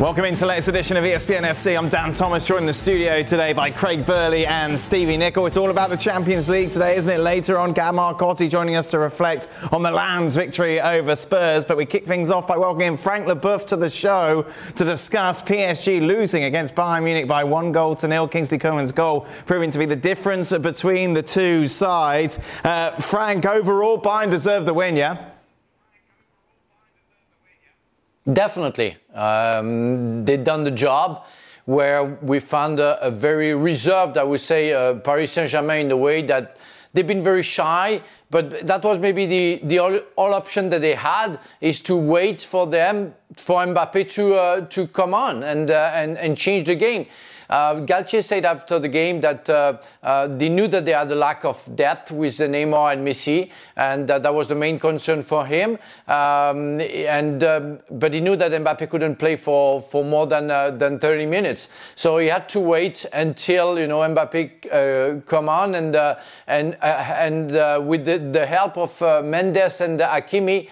Welcome into the latest edition of ESPN FC. I'm Dan Thomas, joined in the studio today by Craig Burley and Stevie Nicol. It's all about the Champions League today, isn't it? Later on, Gab Marcotti joining us to reflect on Milan's victory over Spurs. But we kick things off by welcoming Frank Leboeuf to the show to discuss PSG losing against Bayern Munich by one goal to nil. Kingsley Coman's goal proving to be the difference between the two sides. Uh, Frank, overall, Bayern deserved the win, yeah? Definitely. Um, they've done the job where we found a, a very reserved, I would say, uh, Paris Saint Germain in the way that they've been very shy, but that was maybe the, the all, all option that they had is to wait for them, for Mbappe to, uh, to come on and, uh, and, and change the game. Uh, Galtier said after the game that uh, uh, they knew that they had a lack of depth with Neymar and Messi, and that that was the main concern for him. Um, and um, but he knew that Mbappe couldn't play for, for more than uh, than 30 minutes, so he had to wait until you know Mbappe uh, come on, and uh, and and with the, the, help of Mendes and Hakimi,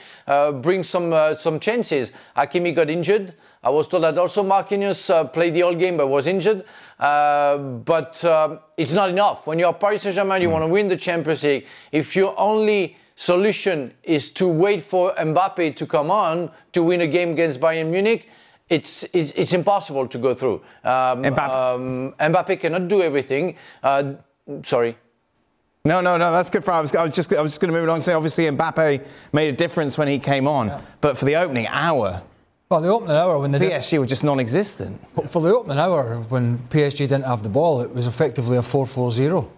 bring some some chances. Hakimi got injured. I was told that also Marquinhos uh, played the whole game but was injured. Uh, but uh, it's not enough. When you're Paris Saint Germain, you mm. want to win the Champions League. If your only solution is to wait for Mbappe to come on to win a game against Bayern Munich, it's, it's, it's impossible to go through. Um, Mbappe. Um, Mbappe cannot do everything. Uh, sorry. No, no, no. That's good for. I was, I was just, I was just going to move on and say. Obviously, Mbappe made a difference when he came on, yeah. but for the opening hour, well, the opening hour when the PSG were just non-existent. But For the opening hour when PSG didn't have the ball, it was effectively a 4-4-0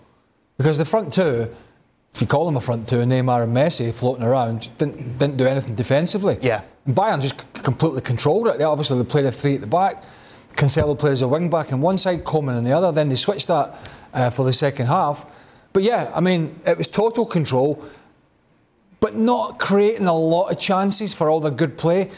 because the front two, if you call them a front two, Neymar and Messi floating around, didn't didn't do anything defensively. Yeah, and Bayern just completely controlled it. They obviously they played a three at the back. Cancelo played as a wing back on one side, Coman on the other. Then they switched that uh, for the second half. But yeah, I mean, it was total control, but not creating a lot of chances for all the good play.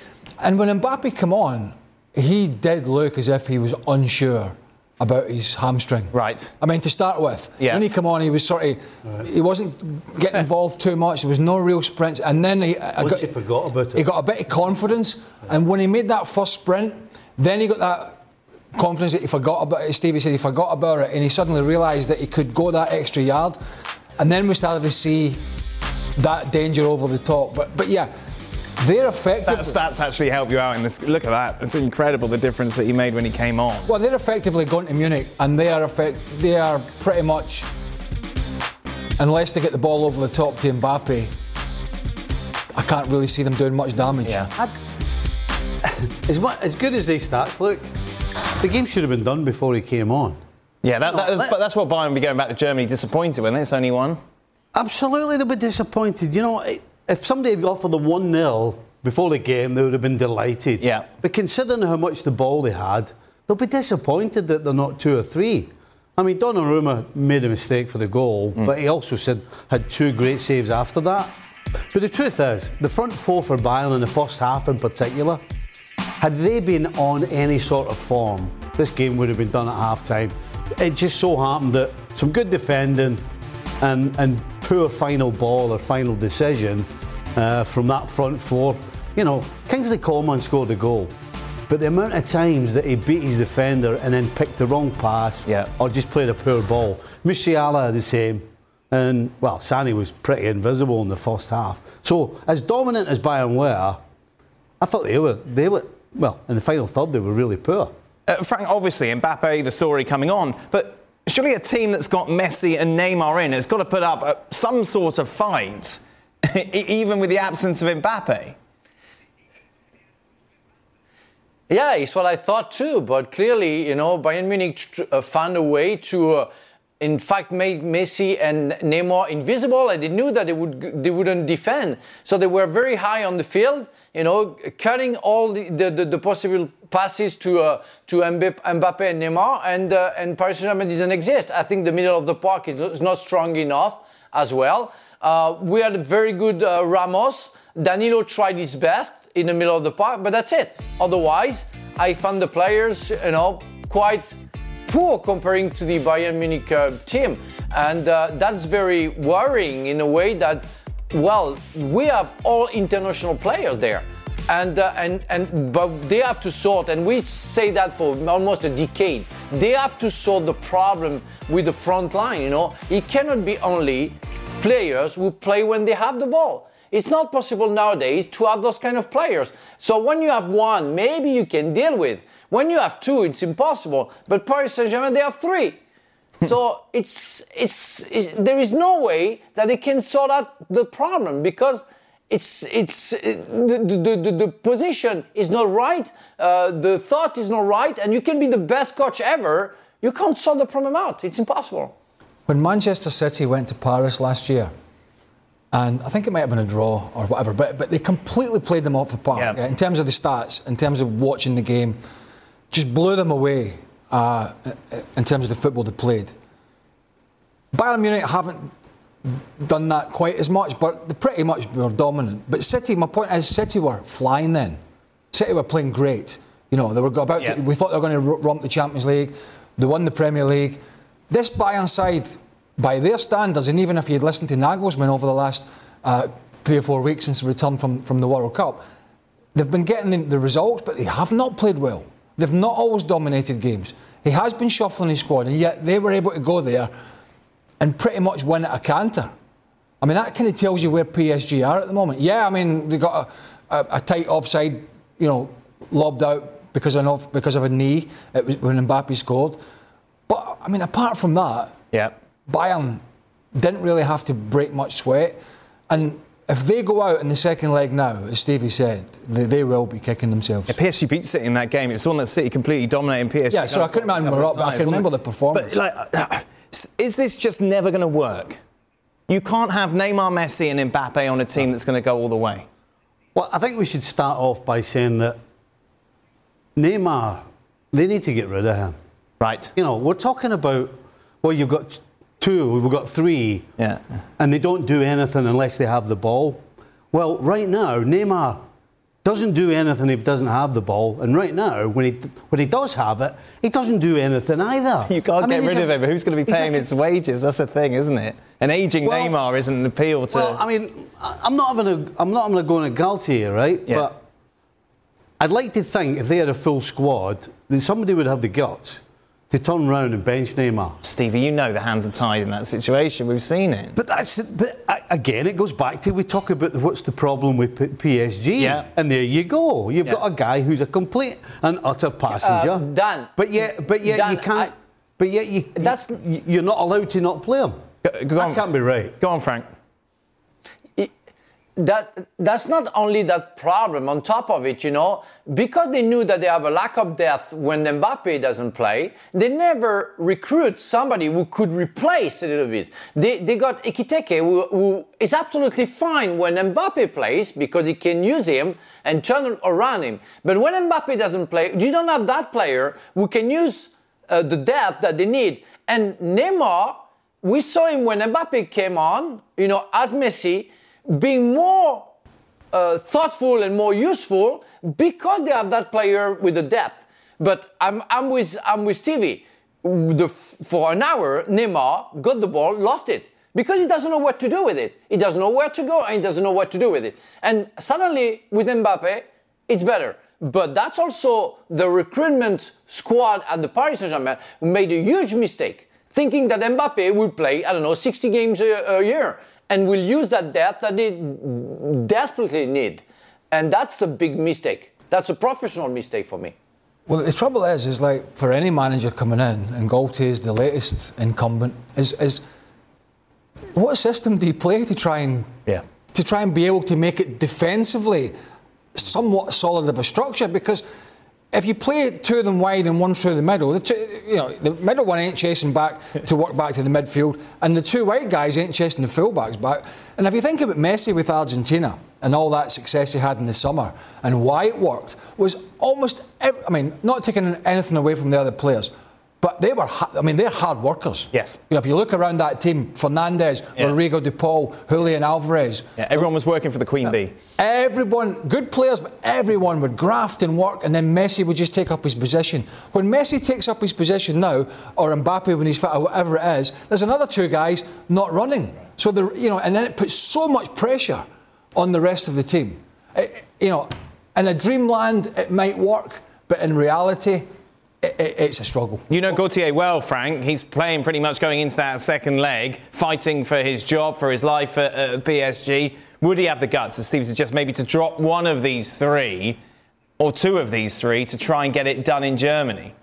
And when Mbappe came on, he did look as if he was unsure about his hamstring. Right. I mean, to start with, yeah. when he came on, he was sort of, right. he wasn't getting involved too much. There was no real sprints, and then he, Once got, he forgot about it, he got a bit of confidence. And when he made that first sprint, then he got that confidence that he forgot about it. Stevie said he forgot about it, and he suddenly realised that he could go that extra yard. And then we started to see that danger over the top. But but yeah, they're effective. That stats actually help you out in this. Look at that. It's incredible the difference that he made when he came on. Well, they're effectively going to Munich, and they are effect. They are pretty much, unless they get the ball over the top to Mbappe, I can't really see them doing much damage. Yeah. as, as good as these stats look, the game should have been done before he came on. Yeah, that, that, that's, that's what Bayern will be going back to Germany disappointed when it's only one. Absolutely, they'll be disappointed. You know, it, if somebody had offered them 1 0 before the game, they would have been delighted. Yeah. But considering how much the ball they had, they'll be disappointed that they're not two or three. I mean, Donnarumma made a mistake for the goal, mm. but he also said had two great saves after that. But the truth is, the front four for Bayern in the first half in particular, had they been on any sort of form, this game would have been done at half time. It just so happened that some good defending and, and poor final ball or final decision uh, from that front four. You know, Kingsley Coman scored a goal, but the amount of times that he beat his defender and then picked the wrong pass yeah. or just played a poor ball. Musiala the same. And, well, Sané was pretty invisible in the first half. So, as dominant as Bayern were, I thought they were, they were well, in the final third, they were really poor. Uh, Frank, obviously, Mbappe, the story coming on, but surely a team that's got Messi and Neymar in has got to put up uh, some sort of fight, even with the absence of Mbappe. Yeah, it's what I thought too. But clearly, you know, Bayern Munich uh, found a way to uh, in fact make Messi and Neymar invisible, and they knew that they would they wouldn't defend. So they were very high on the field, you know, cutting all the, the, the, the possible passes to uh, to Mbappe and Neymar, and uh, and Paris Saint-Germain didn't exist. I think the middle of the park is not strong enough as well. Uh, we had a very good uh, Ramos. Danilo tried his best in the middle of the park, but that's it. Otherwise, I found the players, you know, quite poor comparing to the Bayern Munich uh, team. And uh, that's very worrying in a way that, well, we have all international players there. And, uh, and, and but they have to sort, and we say that for almost a decade. They have to sort the problem with the front line. You know, it cannot be only players who play when they have the ball. It's not possible nowadays to have those kind of players. So when you have one, maybe you can deal with. When you have two, it's impossible. But Paris Saint-Germain, they have three. So it's, it's, it's, there is no way that they can sort out the problem because it's, it's, the, the, the, the position is not right, uh, the thought is not right, and you can be the best coach ever. You can't sort the problem out. It's impossible. When Manchester City went to Paris last year, and I think it might have been a draw or whatever, but, but they completely played them off the park yeah. in terms of the stats, in terms of watching the game just blew them away uh, in terms of the football they played. Bayern Munich haven't done that quite as much, but they pretty much were dominant. But City, my point is, City were flying then. City were playing great. You know, they were about. Yeah. To, we thought they were going to romp the Champions League. They won the Premier League. This Bayern side, by their standards, and even if you'd listened to Nagelsmann over the last uh, three or four weeks since the return from, from the World Cup, they've been getting the, the results, but they have not played well. They've not always dominated games. He has been shuffling his squad, and yet they were able to go there and pretty much win at a canter. I mean, that kind of tells you where PSG are at the moment. Yeah, I mean, they got a, a, a tight offside, you know, lobbed out because of, because of a knee when Mbappe scored. But, I mean, apart from that, yeah. Bayern didn't really have to break much sweat. And if they go out in the second leg now, as Stevie said, they, they will be kicking themselves. Yeah, PSG beat City in that game. It was one that City completely dominating PSG. Yeah, so I couldn't remember, up, but I can remember the performance. But like, uh, is this just never going to work? You can't have Neymar, Messi, and Mbappe on a team that's going to go all the way. Well, I think we should start off by saying that Neymar, they need to get rid of him. Right. You know, we're talking about, well, you've got two, we've got three, yeah. and they don't do anything unless they have the ball. Well, right now, Neymar doesn't do anything if he doesn't have the ball, and right now, when he when he does have it, he doesn't do anything either. You can't I get mean, rid of him. Who's going to be paying his wages? That's the thing, isn't it? An aging well, Neymar isn't an appeal to. Well, I mean, I'm not having a I'm not having a go on a Galtier here, right? Yeah. But I'd like to think if they had a full squad, then somebody would have the guts to turn round and bench Neymar. Stevie, you know the hands are tied in that situation. We've seen it. But that's but again, it goes back to we talk about what's the problem with PSG. Yeah. And there you go. You've yeah. got a guy who's a complete and utter passenger. Uh, Dan. But yet, but yet Dan, you can't. I, but yet you, that's, you're not allowed to not play him. Go, go that on. can't be right. Go on, Frank that that's not only that problem on top of it you know because they knew that they have a lack of depth when Mbappe doesn't play they never recruit somebody who could replace a little bit. They, they got Ekitike who, who is absolutely fine when Mbappe plays because he can use him and turn around him. But when Mbappe doesn't play you don't have that player who can use uh, the depth that they need. And Neymar we saw him when Mbappe came on you know as Messi being more uh, thoughtful and more useful because they have that player with the depth. But I'm, I'm, with, I'm with Stevie. The, for an hour, Neymar got the ball, lost it because he doesn't know what to do with it. He doesn't know where to go and he doesn't know what to do with it. And suddenly, with Mbappe, it's better. But that's also the recruitment squad at the Paris Saint Germain who made a huge mistake, thinking that Mbappe would play, I don't know, 60 games a, a year and will use that debt that they desperately need. And that's a big mistake. That's a professional mistake for me. Well, the trouble is, is like for any manager coming in, and Galtier is the latest incumbent, is, is what system do you play to try and yeah. to try and be able to make it defensively somewhat solid of a structure? Because if you play two of them wide and one through the middle, the two, you know the middle one ain't chasing back to work back to the midfield, and the two wide guys ain't chasing the fullbacks back. And if you think about Messi with Argentina and all that success he had in the summer and why it worked was almost. Every, I mean, not taking anything away from the other players. But they were, I mean, they're hard workers. Yes. You know, if you look around that team, Fernandez, Yeah. Rodrigo De Paul, Julian Alvarez, Yeah, everyone was working for the Queen Bee. Everyone, good players, but everyone would graft and work, and then Messi would just take up his position. When Messi takes up his position now, or Mbappe when he's fit, or whatever it is, there's another two guys not running. So the, you know, and then it puts so much pressure on the rest of the team. It- you know, in a dreamland it might work, but in reality, it, it, it's a struggle. You know Galtier well, Frank. He's playing pretty much going into that second leg, fighting for his job, for his life at, at PSG. Would he have the guts, as Steve suggests, maybe to drop one of these three or two of these three to try and get it done in Germany?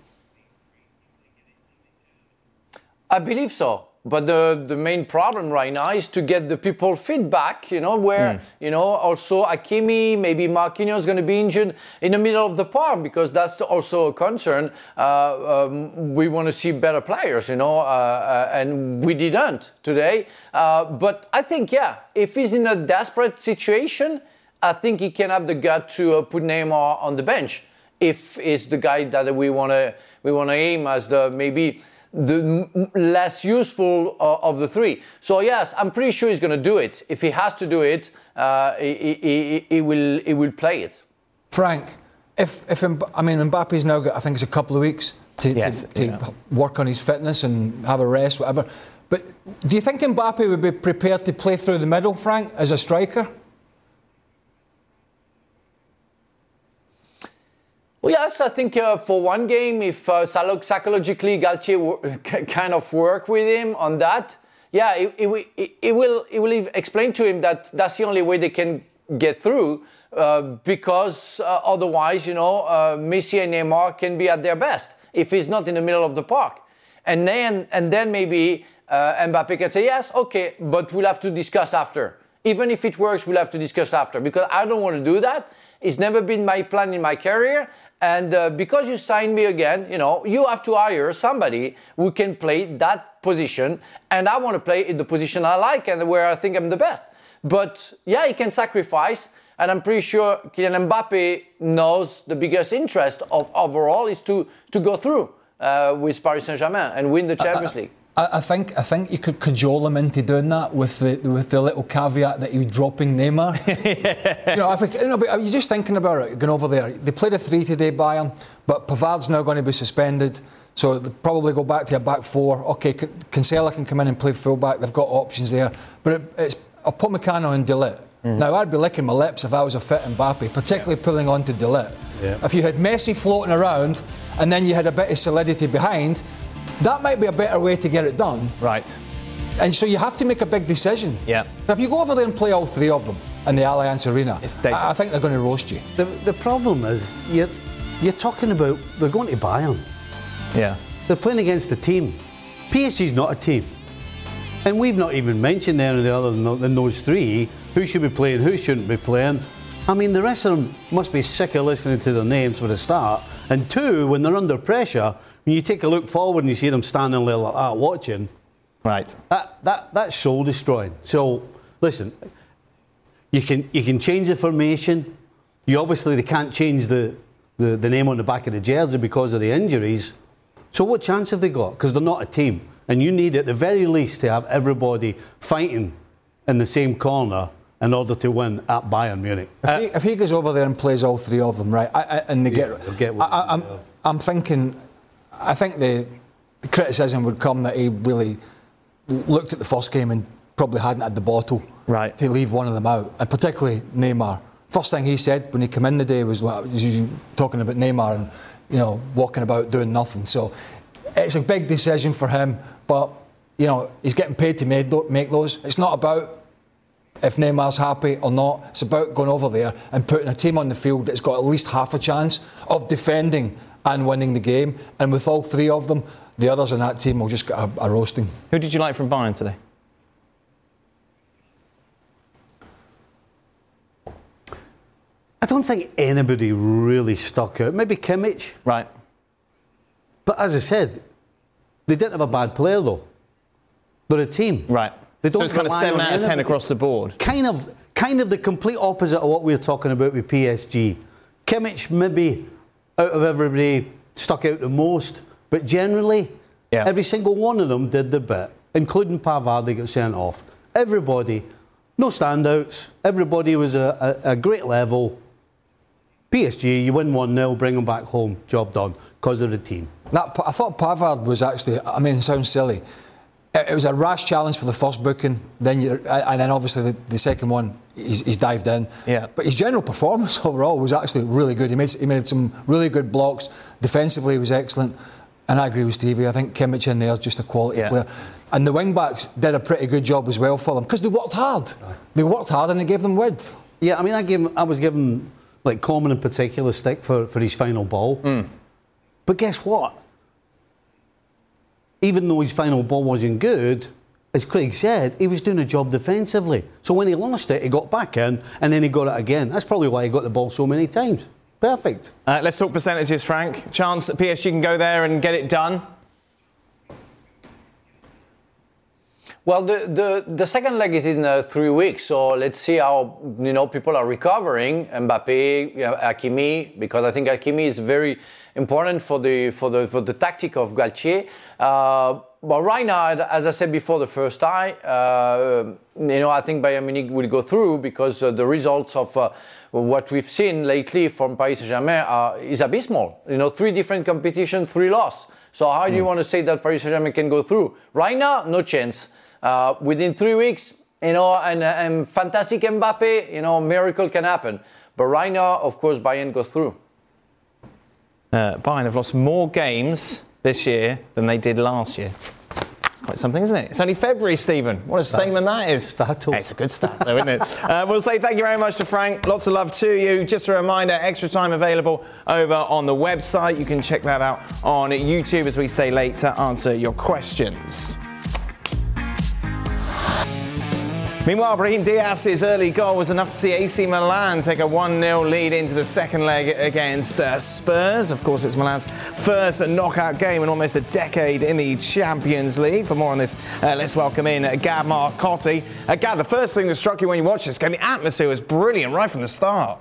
I believe so. But the, the main problem right now is to get the people feedback, you know, where, you know, also Hakimi, maybe Marquinhos is going to be injured in the middle of the park because that's also a concern. Uh, um, we want to see better players, you know, uh, uh, and we didn't today. Uh, but I think, yeah, if he's in a desperate situation, I think he can have the gut to uh, put Neymar on the bench if it's the guy that we want to we want to aim as the maybe the less useful uh, of the three. So yes, I'm pretty sure he's going to do it. If he has to do it, uh, he, he, he, he will he will play it. Frank, if if Mb- I mean Mbappe's now got I think it's a couple of weeks to, Yes, to, to yeah. work on his fitness and have a rest, whatever. But do you think Mbappe would be prepared to play through the middle, Frank, as a striker? Well, yes, I think uh, for one game, if uh, psychologically Galtier wo- kind of work with him on that, yeah, it, it, it, it will it will explain to him that that's the only way they can get through uh, because uh, otherwise, you know, uh, Messi and Neymar can be at their best if he's not in the middle of the park, and then and then maybe uh, Mbappe can say yes, okay, but we'll have to discuss after. Even if it works, we'll have to discuss after because I don't want to do that. It's never been my plan in my career. And uh, because you signed me again, you know, you have to hire somebody who can play that position. And I want to play in the position I like and where I think I'm the best. But yeah, he can sacrifice. And I'm pretty sure Kylian Mbappe knows the biggest interest of overall is to, to go through uh, with Paris Saint Germain and win the Champions League. I, I think I think you could cajole him into doing that with the with the little caveat that he was dropping Neymar. you know, I think, you know, but you're just thinking about it, going over there. They played a three today, Bayern, but Pavard's now going to be suspended. So they'll probably go back to a back four. Okay, Cancelo can come in and play fullback. They've got options there. But it, it's Upamecano and De Ligt. Mm-hmm. Now, I'd be licking my lips if I was a fit Mbappe, particularly pulling on to De Ligt. Yeah. If you had Messi floating around and then you had a bit of solidity behind, that might be a better way to get it done. Right. And so you have to make a big decision. Yeah. Now, if you go over there and play all three of them in the Allianz Arena, It's. I, I think they're going to roast you. The, the problem is, you're, you're talking about they're going to Bayern. Yeah. They're playing against a team. PSG's not a team. And we've not even mentioned any other than, than those three. Who should be playing, who shouldn't be playing. I mean, the rest of them must be sick of listening to their names for a start. And two, when they're under pressure, when you take a look forward and you see them standing there like that watching, Right. that, that, that's soul destroying. So, listen, you can, you can change the formation. You obviously they can't change the, the, the name on the back of the jersey because of the injuries. So, what chance have they got? Because they're not a team. And you need, at the very least, to have everybody fighting in the same corner in order to win at Bayern Munich. If, he, if he goes over there and plays all three of them, right, I, I, and they Yeah, get, get what I, they I'm. I'm thinking, I think the, the criticism would come that he really looked at the first game and probably hadn't had the bottle Right. to leave one of them out, and particularly Neymar. First thing he said when he came in the day was, well, talking about Neymar and you know walking about doing nothing. So it's a big decision for him, but you know he's getting paid to make, make those. It's not about if Neymar's happy or not. It's about going over there and putting a team on the field that's got at least half a chance of defending and winning the game. And with all three of them, the others in that team will just get a, a roasting. Who did you like from Bayern today? I don't think anybody really stuck out. Maybe Kimmich. Right. But as I said, they didn't have a bad player though. They're a team. Right. They don't so it's kind of rely 7 out of 10 across the board. Kind of, kind of the complete opposite of what we were talking about with PSG. Kimmich maybe out of everybody stuck out the most, but generally, Yeah. every single one of them did the bit, including Pavard. They got sent off. Everybody, no standouts. Everybody was a, a, a great level. PSG, you win 1 0, bring them back home, job done, because of the team. That, I thought Pavard was actually, I mean, it sounds silly. It, it was a rash challenge for the first booking, then you, and then obviously the, the second one, he's, he's dived in. Yeah. But his general performance overall was actually really good. He made, he made some really good blocks. Defensively, he was excellent. And I agree with Stevie. I think Kimmich in there is just a quality Yeah. player. And the wing backs did a pretty good job as well for them because they worked hard. They worked hard and they gave them width. Yeah, I mean, I gave him, I was given, like Coman in particular stick for, for his final ball. Hmm. But guess what? Even though his final ball wasn't good, as Craig said, he was doing a job defensively. So when he lost it, he got back in and then he got it again. That's probably why he got the ball so many times. Perfect. Uh, let's talk percentages, Frank. Chance that PSG can go there and get it done? Well, the, the, the second leg is in uh, three weeks, so let's see how you know people are recovering. Mbappe, you know, Hakimi, because I think Hakimi is very important for the for the for the tactic of Galtier. Uh, but right now, as I said before, the first time, uh, you know, I think Bayern Munich will go through because uh, the results of uh, what we've seen lately from Paris Saint-Germain are, is abysmal. You know, three different competitions, three loss. So how do you want to say that Paris Saint-Germain can go through? Right now, no chance. Uh, within three weeks, you know, and, and fantastic Mbappe, you know, miracle can happen. But right now, of course, Bayern goes through. Uh, Bayern have lost more games this year than they did last year. It's quite something, isn't it? It's only February, Stephen. What a statement that is. It's a good stat, though, isn't it? uh, we'll say thank you very much to Frank. Lots of love to you. Just a reminder, extra time available over on the website. You can check that out on YouTube, as we say late, to answer your questions. Meanwhile, Brahim Diaz's early goal was enough to see AC Milan take a 1 0 lead into the second leg against uh, Spurs. Of course, it's Milan's first knockout game in almost a decade in the Champions League. For more on this, uh, let's welcome in Gab Marcotti. Uh, Gab, the first thing that struck you when you watched this game, the atmosphere was brilliant right from the start.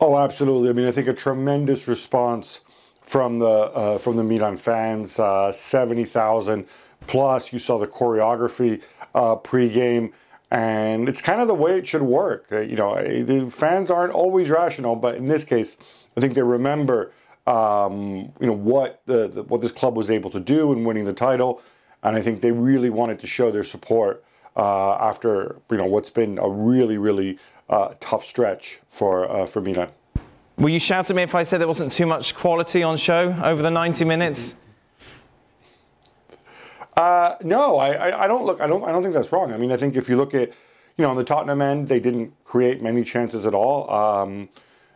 Oh, absolutely. I mean, I think a tremendous response from the uh, from the Milan fans. Uh, Seventy thousand plus. You saw the choreography uh, pregame, and it's kind of the way it should work. Uh, you know, the fans aren't always rational, but in this case, I think they remember. Um, you know what the, the what this club was able to do in winning the title, and I think they really wanted to show their support uh, after you know what's been a really really uh, tough stretch for uh, for Milan. Will you shout at me if I said there wasn't too much quality on show over the 90 minutes? Uh, no, I, I, don't look. I don't. I don't think that's wrong. I mean, I think if you look at, you know, on the Tottenham end, they didn't create many chances at all. Um,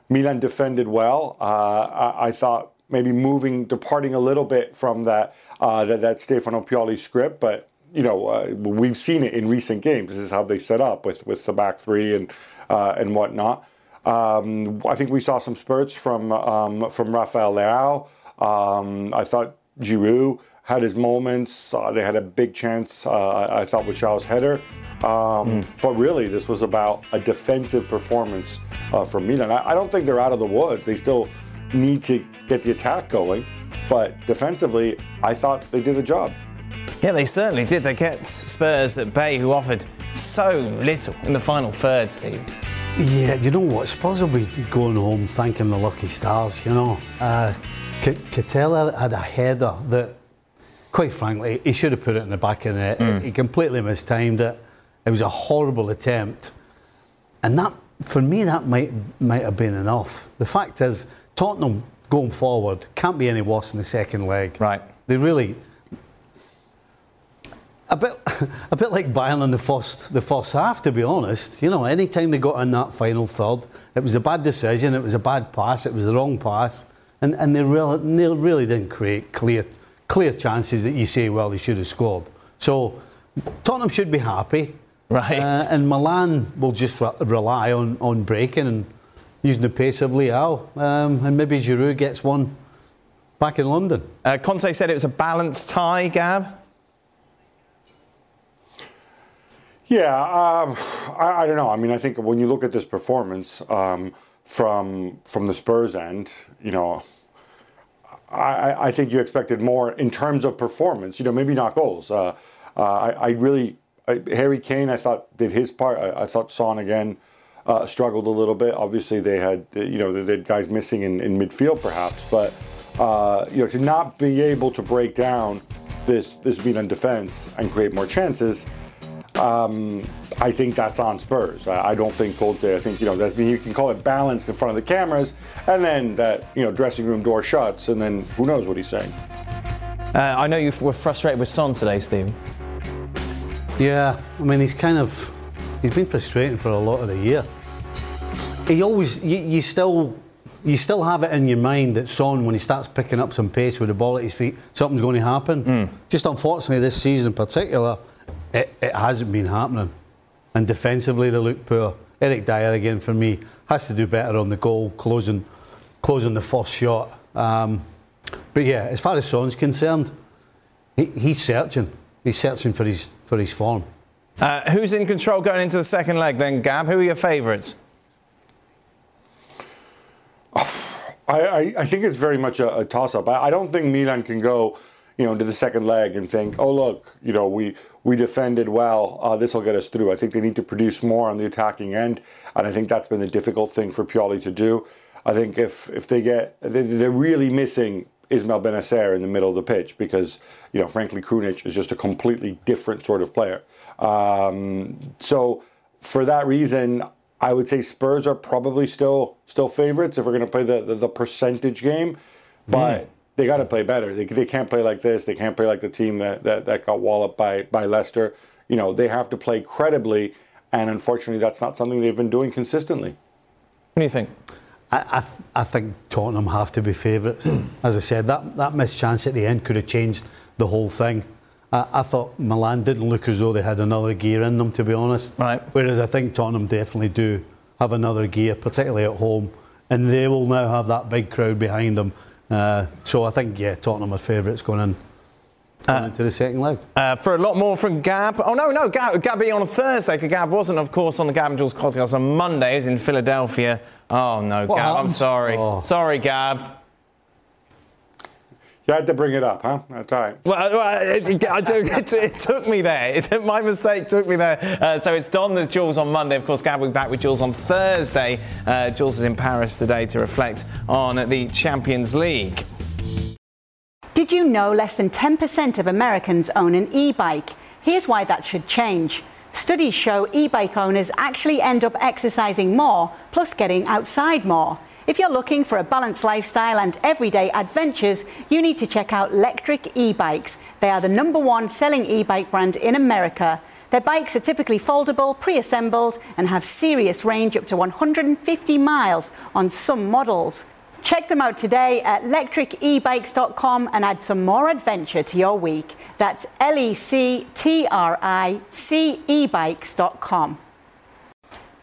Milan defended well. Uh, I, I thought maybe moving, departing a little bit from that uh, that, that Stefano Pioli script, but you know, uh, we've seen it in recent games. This is how they set up with with the back three and uh, and whatnot. Um, I think we saw some spurts from um, from Rafael Leao. Um, I thought Giroud had his moments. Uh, they had a big chance, uh, I thought, with Xiao's header. Um, But really, this was about a defensive performance uh, from Milan. I, I don't think they're out of the woods. They still need to get the attack going. But defensively, I thought they did a job. Yeah, they certainly did. They kept Spurs at bay, who offered so little in the final third, Steve. Yeah, you know what? Spurs will be going home thanking the lucky stars, you know. Uh, K- Catella had a header that, quite frankly, he should have put it in the back of the net. Mm. He completely mistimed it. It was a horrible attempt. And that, for me, that might, might have been enough. The fact is, Tottenham going forward can't be any worse in the second leg. Right. They really, a bit, a bit like Bayern in the first, the first half, to be honest. You know, any time they got in that final third, it was a bad decision, it was a bad pass, it was the wrong pass, and, and they, really, they really didn't create clear, clear chances that you say, well, he should have scored. So Tottenham should be happy. Right. Uh, and Milan will just re- rely on, on braking and using the pace of Leao. Um, and maybe Giroud gets one back in London. Uh, Conte said it was a balanced tie, Gab. Yeah, um, I, I, don't know. I mean, I think when you look at this performance um, from from the Spurs end, you know, I, I, think you expected more in terms of performance. You know, maybe not goals. Uh, uh, I, I, really, Harry Kane, I thought did his part. I, thought Son again uh, struggled a little bit. Obviously, they had you know they had guys missing in, in midfield perhaps, but uh, you know to not be able to break down this this Milan defense and create more chances um, I think that's on Spurs. I, I don't think Conte. I think you know that's you can call it balanced in front of the cameras, and then that you know dressing room door shuts, and then who knows what he's saying. Uh, I know you were frustrated with Son today, Steve. Yeah, I mean he's kind of he's been frustrating for a lot of the year. He always you, you still you still have it in your mind that Son, when he starts picking up some pace with the ball at his feet, something's going to happen. Mm. Just unfortunately, this season in particular, it, it hasn't been happening. And defensively, they look poor. Eric Dier, again for me has to do better on the goal, closing, closing the first shot. Um, but yeah, as far as Son's concerned, he, he's searching. He's searching for his for his form. Uh, who's in control going into the second leg then, Gab? Who are your favourites? I, I, I, think it's very much a, a toss-up. I, I don't think Milan can go you know, into the second leg and think, oh look, you know, we we defended well. Uh, this will get us through. I think they need to produce more on the attacking end, and I think that's been the difficult thing for Pioli to do. I think if if they get, they're really missing Ismail Bennacer in the middle of the pitch because you know, frankly, Krunic is just a completely different sort of player. Um, so for that reason, I would say Spurs are probably still still favorites if we're going to play the, the, the percentage game, but. Mm they got to play better. They, they can't play like this. They can't play like the team that, that, that got walloped by, by Leicester. You know, they have to play credibly, and unfortunately, that's not something they've been doing consistently. What do you think? I, I, th- I think Tottenham have to be favourites. As I said, that, that missed chance at the end could have changed the whole thing. I, I, thought Milan didn't look as though they had another gear in them, to be honest. Right. Whereas I think Tottenham definitely do have another gear, particularly at home, and they will now have that big crowd behind them uh, so I think, yeah, Tottenham are favourites going in. Uh, into the second leg. Uh, for a lot more from Gab. Oh, no, no, Gab, Gabby on a Thursday, because Gab wasn't, of course, on the Gab and Jules podcast on Monday. In Philadelphia. Oh, no, what Gab? I'm sorry. Oh. Sorry, Gab. You had to bring it up, huh? That's all right. Well, well it, it, it, took me there. my mistake took me there. Uh, so it's Don the Jules on Monday. Of course, Gab will be back with Jules on Thursday. Uh, Jules is in Paris today to reflect on the Champions League. Did you know less than 10% of Americans own an e bike? Here's why that should change. Studies show e bike owners actually end up exercising more, plus getting outside more. If you're looking for a balanced lifestyle and everyday adventures, you need to check out Lectric e-bikes. They are the number one selling e-bike brand in America. Their bikes are typically foldable, pre-assembled, and have serious range up to 150 miles on some models. Check them out today at lectricebikes.com and add some more adventure to your week. That's L E C T R I C E bikes.com.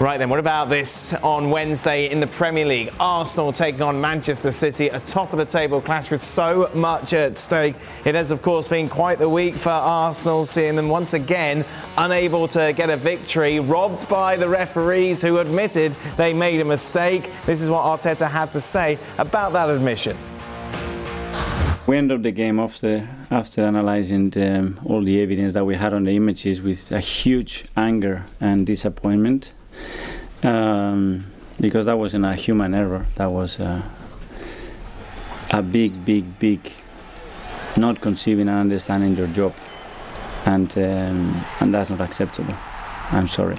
Right then, what about this on Wednesday in the Premier League? Arsenal taking on Manchester City, a top of the table clash with so much at stake. It has, of course, been quite the week for Arsenal, seeing them once again unable to get a victory, robbed by the referees who admitted they made a mistake. This is what Arteta had to say about that admission. We ended the game after after analyzing the, um, all the evidence that we had on the images with a huge anger and disappointment um, because that wasn't a human error. That was a, a big, big, big not conceiving and understanding your job, and um, and that's not acceptable. I'm sorry.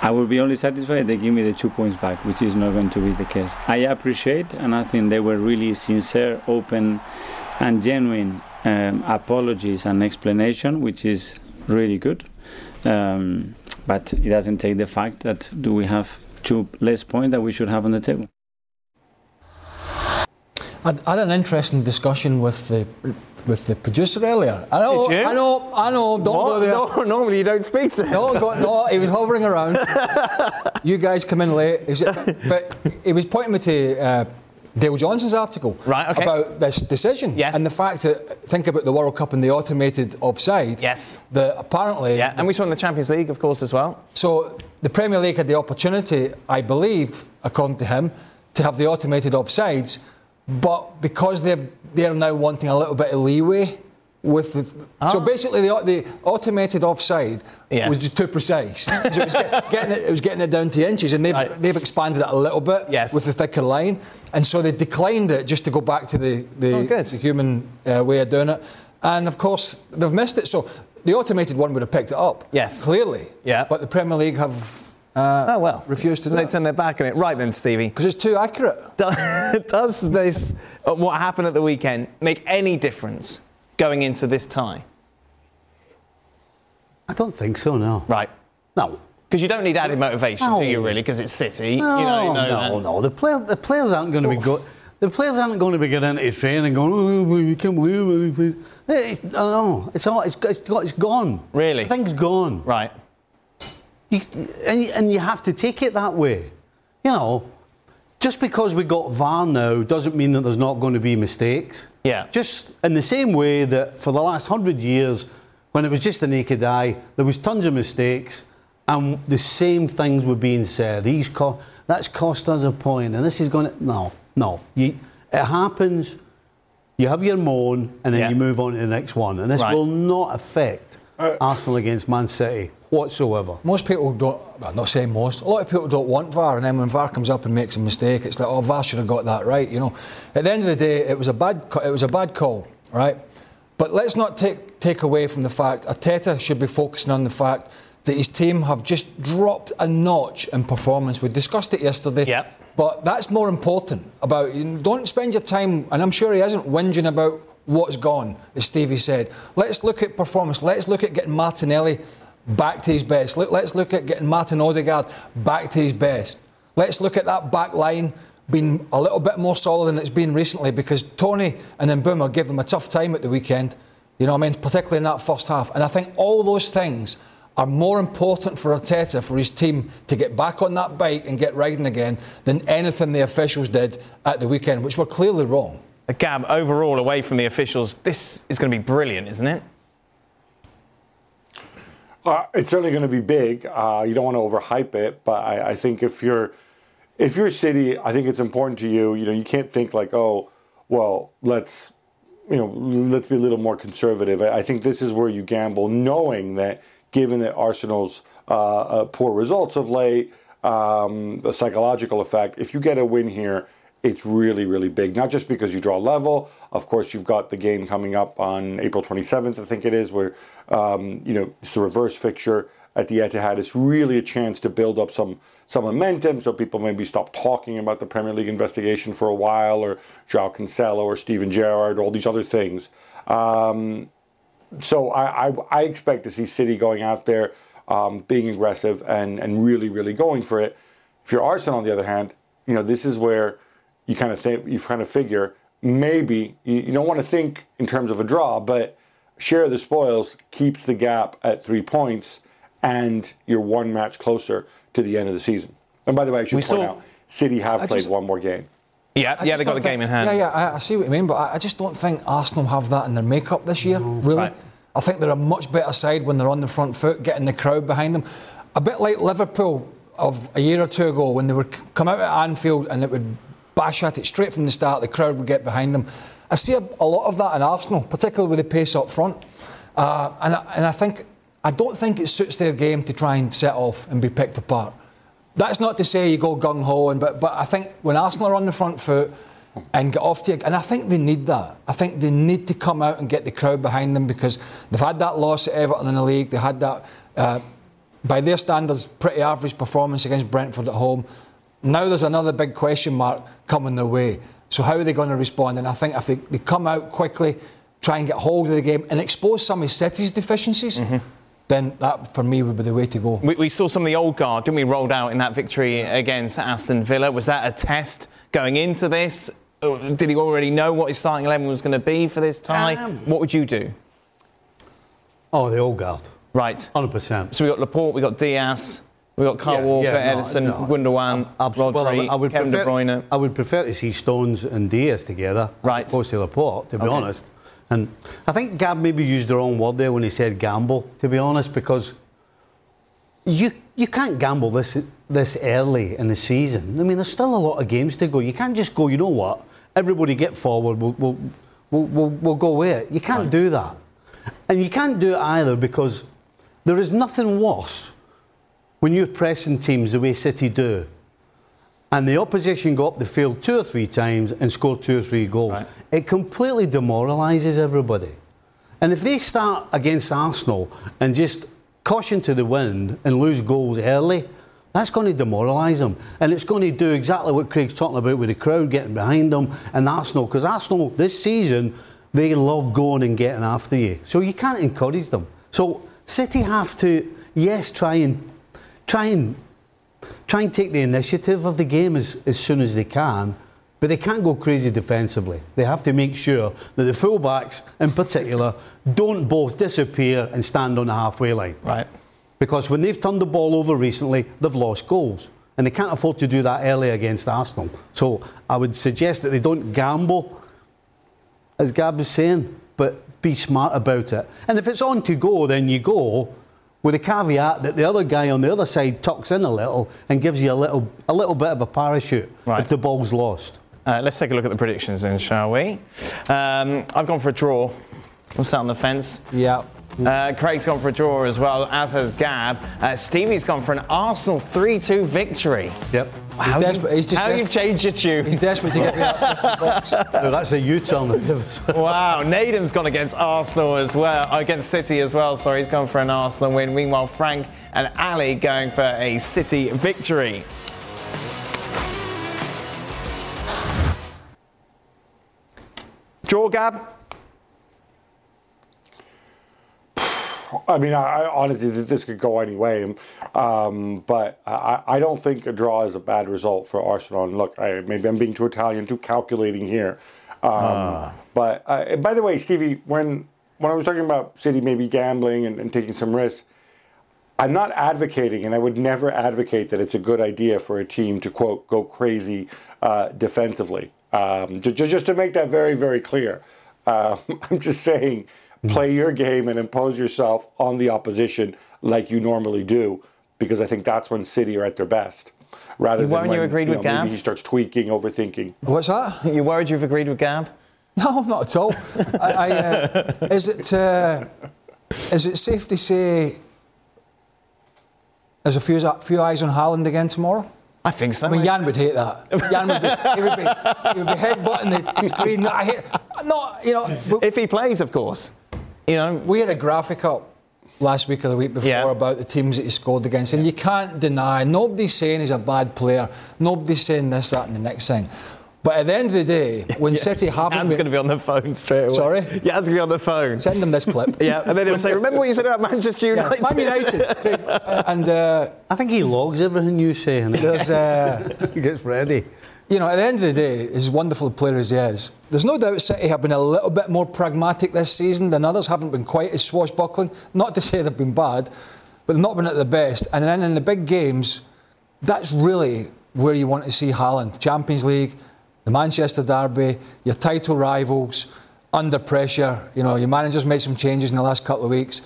I will be only satisfied if they give me the two points back, which is not going to be the case. I appreciate, and I think they were really sincere, open and genuine um, apologies and explanation, which is really good. Um, but it doesn't take the fact that do we have two less points that we should have on the table. I had an interesting discussion with the with the producer earlier. I know, Did you? I know, I know. Don't go there. No, normally you don't speak to him. No, go, no, he was hovering around. you guys come in late. He said- But he was pointing me to uh, Dale Johnson's article Right, okay. about this decision. Yes. And the fact that, think about the World Cup and the automated offside. Yes. That apparently. Yeah, and we saw in the Champions League, of course, as well. So the Premier League had the opportunity, I believe, according to him, to have the automated offsides, but because they've, they're now wanting a little bit of leeway with the. So basically, the, the automated offside Yes. was just too precise. so it was, get, getting it, it was getting it down to inches, and they've, Right. they've expanded it a little bit Yes. with the thicker line, and so they declined it just to go back to the, the, Oh, the human uh, way of doing it. And of course, they've missed it. So the automated one would have picked it up. Yes. Clearly. Yeah. But the Premier League have uh, Oh, well. refused to do They turn their back on it. Right then, Stevie. Because it's too accurate. Do- Does this, uh, what happened at the weekend, make any difference going into this tie? I don't think so, no. Right. No. Because you don't need added motivation, do you, really? Because it's City. No, you know, you know no, that. no. The, player, the players aren't going to be go- The players aren't going to be getting into training and going, oh, you can't believe it. It's, no, no, it's all, it's, it's, it's gone. Really? The thing's gone. Right. You, and, and you have to take it that way. You know, just because we got VAR now doesn't mean that there's not going to be mistakes. Yeah. Just in the same way that for the last hundred years, when it was just the naked eye, there was tons of mistakes, and the same things were being said. He's co- that's cost us a point, and this is going to no, no. You, it happens. You have your moan, and then Yeah. you move on to the next one, and this Right. will not affect uh, Arsenal against Man City whatsoever. Most people don't, well, not saying most, a lot of people don't want VAR, and then when VAR comes up and makes a mistake, it's like, oh, VAR should have got that right, you know. At the end of the day, it was a bad, co- it was a bad call, right? But let's not take, take away from the fact, Arteta should be focusing on the fact that his team have just dropped a notch in performance. We discussed it yesterday. Yep. But that's more important about, don't spend your time, and I'm sure he isn't whinging about what's gone, as Stevie said. Let's look at performance. Let's look at getting Martinelli back to his best. Look, let's look at getting Martin Odegaard back to his best. Let's look at that back line being a little bit more solid than it's been recently because Toney and Mbeumo gave them a tough time at the weekend. You know I mean? Particularly in that first half. And I think all those things are more important for Arteta, for his team to get back on that bike and get riding again than anything the officials did at the weekend, which were clearly wrong. Gab, overall, away from the officials, this is going to be brilliant, isn't it? Uh, it's certainly going to be big. Uh, you don't want to overhype it, but I, I think if you're if you're City, I think it's important to you. You know, you can't think like, oh, well, let's you know, let's be a little more conservative. I, think this is where you gamble, knowing that given that Arsenal's uh, uh, poor results of late, um, the psychological effect, if you get a win here, it's really, really big. Not just because you draw level. Of course, you've got the game coming up on April 27th, I think it is, where um, you know it's a reverse fixture at the Etihad. It's really a chance to build up some some momentum, so people maybe stop talking about the Premier League investigation for a while, or Joao Cancelo, or Steven Gerrard, all these other things. Um, so I, I, I expect to see City going out there, um, being aggressive and, and really, really going for it. If you're Arsenal, on the other hand, you know this is where you kind of think you kind of figure maybe you, you don't want to think in terms of a draw, but share the spoils keeps the gap at three points, and you're one match closer to the end of the season. And by the way, I should We point saw- out, City have I played just- one more game. Yeah, I yeah, just they got the don't game think- in hand. Yeah, yeah, I, I see what you mean, but I, I just don't think Arsenal have that in their makeup this year, really. Right. I think they're a much better side when they're on the front foot, getting the crowd behind them. A bit like Liverpool of a year or two ago when they would come out at Anfield and it would bash at it straight from the start, the crowd would get behind them. I see a, a lot of that in Arsenal, particularly with the pace up front. Uh, and, I, and I think, I don't think it suits their game to try and set off and be picked apart. That's not to say you go gung ho, and but but I think when Arsenal are on the front foot and get off to, a, and I think they need that. I think they need to come out and get the crowd behind them because they've had that loss at Everton in the league. They had that, uh, by their standards, pretty average performance against Brentford at home. Now there's another big question mark coming their way. So how are they going to respond? And I think if they, they come out quickly, try and get hold of the game and expose some of City's deficiencies, then that for me would be the way to go. We, we saw some of the old guard, didn't we, rolled out in that victory against Aston Villa. Was that a test going into this? Did he already know what his starting 11 was going to be for this tie? Um, what would you do? Oh, the old guard. Right. 100%. So we got Laporte, we got Dias, we got Kyle Walker, no, Ederson, no. Gundogan, Rodri, well, I would- I would Kevin prefer, De Bruyne. I would prefer to see Stones and Dias together, Right. as opposed to Laporte, to be Okay. honest. And I think Gab maybe used the wrong word there when he said gamble, to be honest, because you you can't gamble this this early in the season. I mean, there's still a lot of games to go. You can't just go. You know what? Everybody get forward. We'll we'll we'll, we'll, we'll go with it. You can't do that, and you can't do it either because there is nothing worse when you're pressing teams the way City do, and the opposition go up the field two or three times and score two or three goals, Right. it completely demoralises everybody. And if they start against Arsenal and just caution to the wind and lose goals early, that's going to demoralise them. And it's going to do exactly what Craig's talking about with the crowd getting behind them and Arsenal. Because Arsenal, this season, they love going and getting after you. So you can't encourage them. So City have to, yes, try and try and try and take the initiative of the game as, as soon as they can, but they can't go crazy defensively. They have to make sure that the fullbacks, in particular, don't both disappear and stand on the halfway line. Right. Because when they've turned the ball over recently, they've lost goals. And they can't afford to do that early against Arsenal. So I would suggest that they don't gamble, as Gab was saying, but be smart about it. And if it's on to go, then you go with a caveat that the other guy on the other side tucks in a little and gives you a little, a little bit of a parachute Right. if the ball's lost. Uh, let's take a look at the predictions then, shall we? Um, I've gone for a draw. I'm sat on the fence. Yeah. Uh, Craig's gone for a draw as well, as has Gab. Uh, Stevie's gone for an Arsenal 3 2 victory. Yep. How, desperate. you, He's just how you've changed your tune. He's desperate to get me that 50 bucks. So that's a U-turn. wow, Nedum's gone against Arsenal as well, against City as well. Sorry, he's gone for an Arsenal win. Meanwhile, Frank and Ali going for a City victory. Draw, Gab? I mean, I, I honestly, this could go any way, um, but I, I don't think a draw is a bad result for Arsenal. And look, I, maybe I'm being too Italian, too calculating here. Um, But uh, by the way, Stevie, when when I was talking about City maybe gambling and, and taking some risks, I'm not advocating, and I would never advocate that it's a good idea for a team to quote go crazy uh, defensively. Um, ju- just to make that very, very clear, uh, I'm just saying, play your game and impose yourself on the opposition like you normally do, because I think that's when City are at their best. Rather You than when you agreed with know, Gab? maybe he starts tweaking, overthinking. What's that? You worried you've agreed with Gab? No, not at all. I, I, uh, is it uh, is it safe to say there's a few, few eyes on Haaland again tomorrow? I think so. I mean, Jan would hate that. Jan would be, he would be, he would be headbutting the screen. I hate, no, you know, we, if he plays, of course. You know, we had a graphic up last week or the week before Yeah. about the teams that he scored against, and you can't deny. Nobody's saying he's a bad player. Nobody's saying this, that, and the next thing. But at the end of the day, when City haven't Jan's been- going to be on the phone straight away. Sorry? Jan's going to be on the phone. send them this clip. Yeah, and then he'll say, remember what you said about Manchester Yeah, United? Man United. And uh, I think he logs everything you say and there's, uh, he gets ready. You know, at the end of the day, as wonderful a player as he is, there's no doubt City have been a little bit more pragmatic this season than others. Haven't been quite as swashbuckling. Not to say they've been bad, but they've not been at their best. And then in the big games, that's really where you want to see Haaland. Champions League, the Manchester Derby, your title rivals, under pressure. You know, your manager's made some changes in the last couple of weeks.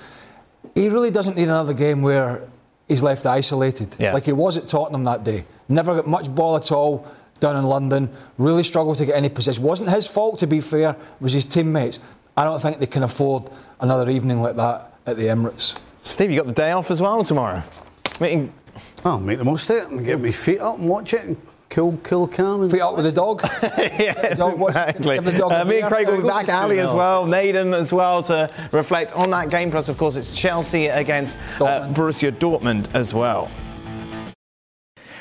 He really doesn't need another game where he's left isolated, Yeah. like he was at Tottenham that day. Never got much ball at all down in London. Really struggled to get any possession. Wasn't his fault, to be fair. It was his teammates. I don't think they can afford another evening like that at the Emirates. Steve, you got the day off as well tomorrow. Meeting I'll make the most of it and get my feet up and watch it and kill, kill Cam. And Feet up with the dog. yes, dog exactly. the dog Uh, me and. Craig will be back, sit Ali as well, Nedum as well, to reflect on that game. Plus, of course, it's Chelsea against uh, Borussia Dortmund as well.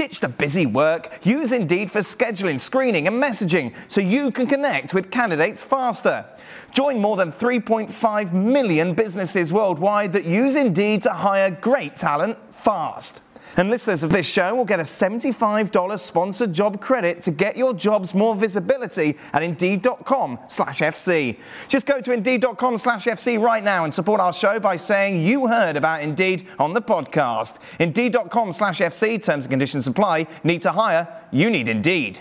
Ditch the busy work. Use Indeed for scheduling, screening, and messaging so you can connect with candidates faster. Join more than 3.5 million businesses worldwide that use Indeed to hire great talent fast. And listeners of this show will get a $75 sponsored job credit to get your jobs more visibility at Indeed.com slash FC. Just go to Indeed.com slash FC right now and support our show by saying you heard about Indeed on the podcast. Indeed.com slash FC, terms and conditions apply. Need to hire? You need Indeed.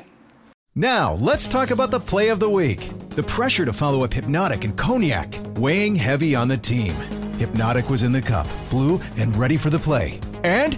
Now, let's talk about the play of the week. The pressure to follow up Hypnotic and Cognac, weighing heavy on the team. Hypnotic was in the cup, blue, and ready for the play. And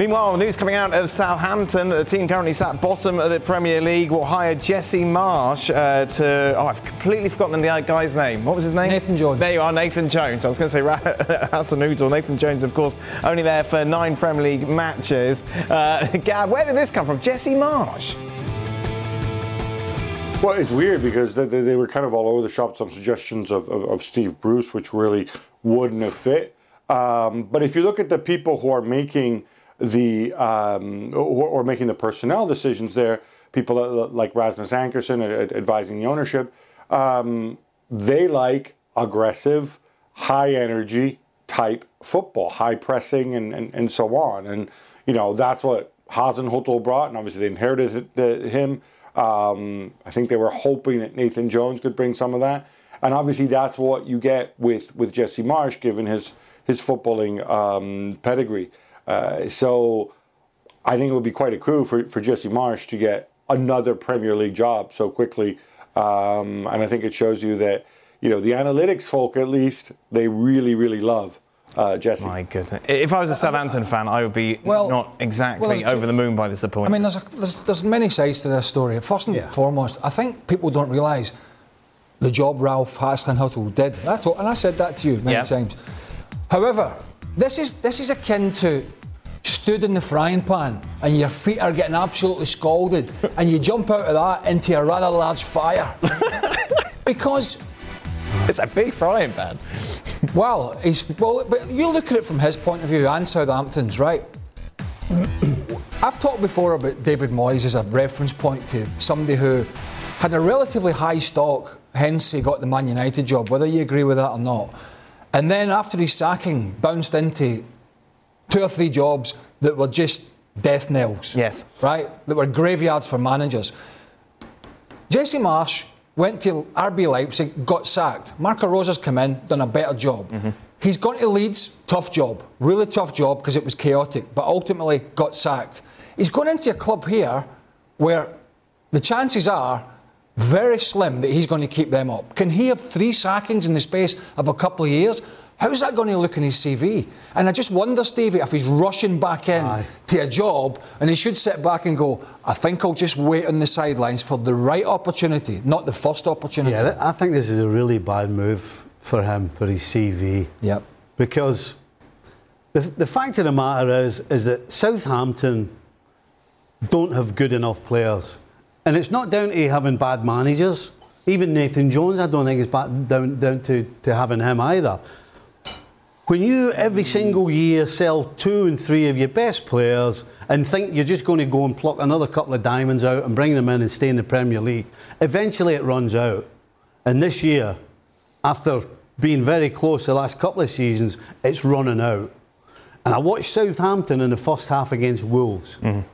Meanwhile, news coming out of Southampton the team currently sat bottom of the Premier League will hire Jesse Marsch uh, to. Oh, I've completely forgotten the guy's name. What was his name? Nathan Jones. There you are, Nathan Jones. I was going to say Hasenhuttl. Nathan Jones, of course, only there for nine Premier League matches. Uh, Gab, where did this come from? Jesse Marsch. Well, it's weird because they, they, they were kind of all over the shop. Some suggestions of, of, of Steve Bruce, which really wouldn't have fit. Um, but if you look at the people who are making the um, or, or making the personnel decisions there, people like Rasmus Ankersen advising the ownership, um, they like aggressive, high energy type football, high pressing, and, and, and so on. And you know that's what Hasenhuttl brought, and obviously they inherited it- him. Um, I think they were hoping that Nathan Jones could bring some of that, and obviously that's what you get with with Jesse Marsch, given his his footballing um, pedigree. Uh, so I think it would be quite a coup for, for Jesse Marsch to get another Premier League job so quickly, um, and I think it shows you that you know the analytics folk at least they really really love uh, Jesse. My goodness. If I was a Southampton fan, I would be Well- not exactly well, over the moon by this appointment. I mean, there's, a, there's, there's many sides to this story. First and foremost, I think people don't realise the job Ralph Hasenhuttl did. I told, and I said that to you many Yeah. times. However, this is this is akin to stood in the frying pan and your feet are getting absolutely scalded and you jump out of that into a rather large fire. because it's a big frying pan. well, he's well, but you look at it from his point of view and Southampton's, right? I've talked before about David Moyes as a reference point to somebody who had a relatively high stock, hence he got the Man United job, whether you agree with that or not. And then after his sacking, bounced into two or three jobs that were just death knells. Yes. Right? That were graveyards for managers. Jesse Marsch went to RB Leipzig, got sacked. Marco Rose's come in, done a better job. Mm-hmm. He's gone to Leeds, tough job, really tough job because it was chaotic, but ultimately got sacked. He's gone into a club here where the chances are very slim that he's going to keep them up. Can he have three sackings in the space of a couple of years? How's that going to look in his CV? And I just wonder, Stevie, if he's rushing back in Aye. to a job and he should sit back and go, I think I'll just wait on the sidelines for the right opportunity, not the first opportunity. Yeah, I think this is a really bad move for him for his CV. Yep. Because the, the fact of the matter is, is that Southampton don't have good enough players. And it's not down to having bad managers. Even Nathan Jones, I don't think it's bad, down, down to, to having him either. When you every single year sell two and three of your best players and think you're just going to go and pluck another couple of diamonds out and bring them in and stay in the Premier League, eventually it runs out. And this year, after being very close the last couple of seasons, it's running out. And I watched Southampton in the first half against Wolves. Mm-hmm.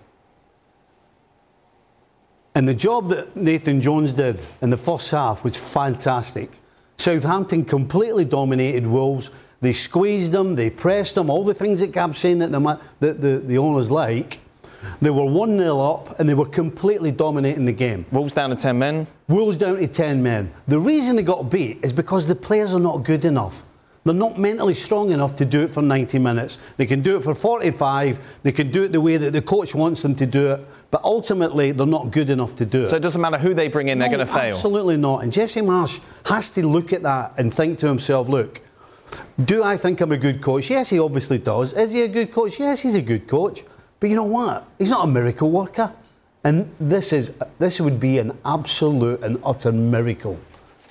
And the job that Nathan Jones did in the first half was fantastic. Southampton completely dominated Wolves. They squeezed them, they pressed them, all the things that Gab's saying that the, that the, the owners like. They were 1 0 up and they were completely dominating the game. Wolves down to 10 men. Wolves down to 10 men. The reason they got beat is because the players are not good enough. They're not mentally strong enough to do it for 90 minutes. They can do it for 45, they can do it the way that the coach wants them to do it, but ultimately they're not good enough to do it. So it doesn't matter who they bring in, they're going to fail. Absolutely not. And Jesse Marsch has to look at that and think to himself, look, do I think I'm a good coach? Yes, he obviously does. Is he a good coach? Yes, he's a good coach. But you know what? He's not a miracle worker. And this is this would be an absolute and utter miracle.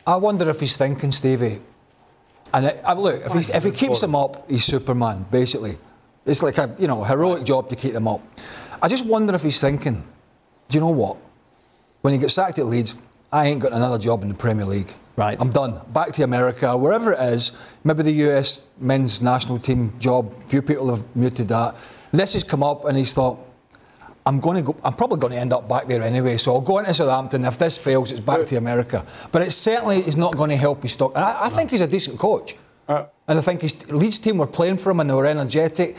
I wonder if he's thinking, Stevie. And it, look, if he, if he keeps them up, he's Superman, basically. It's like a you know heroic job to keep them up. I just wonder if he's thinking, do you know what? When he gets sacked at Leeds, I ain't got another job in the Premier League. Right. I'm done. Back to America, wherever it is. Maybe the US men's national team job. Few people have muted that. This has come up, and he's thought, I'm going to go. I'm probably going to end up back there anyway. So I'll go into Southampton. If this fails, it's back to America. But it certainly is not going to help his stock. And I, I think he's a decent coach. Uh, and I think his Leeds team were playing for him and they were energetic.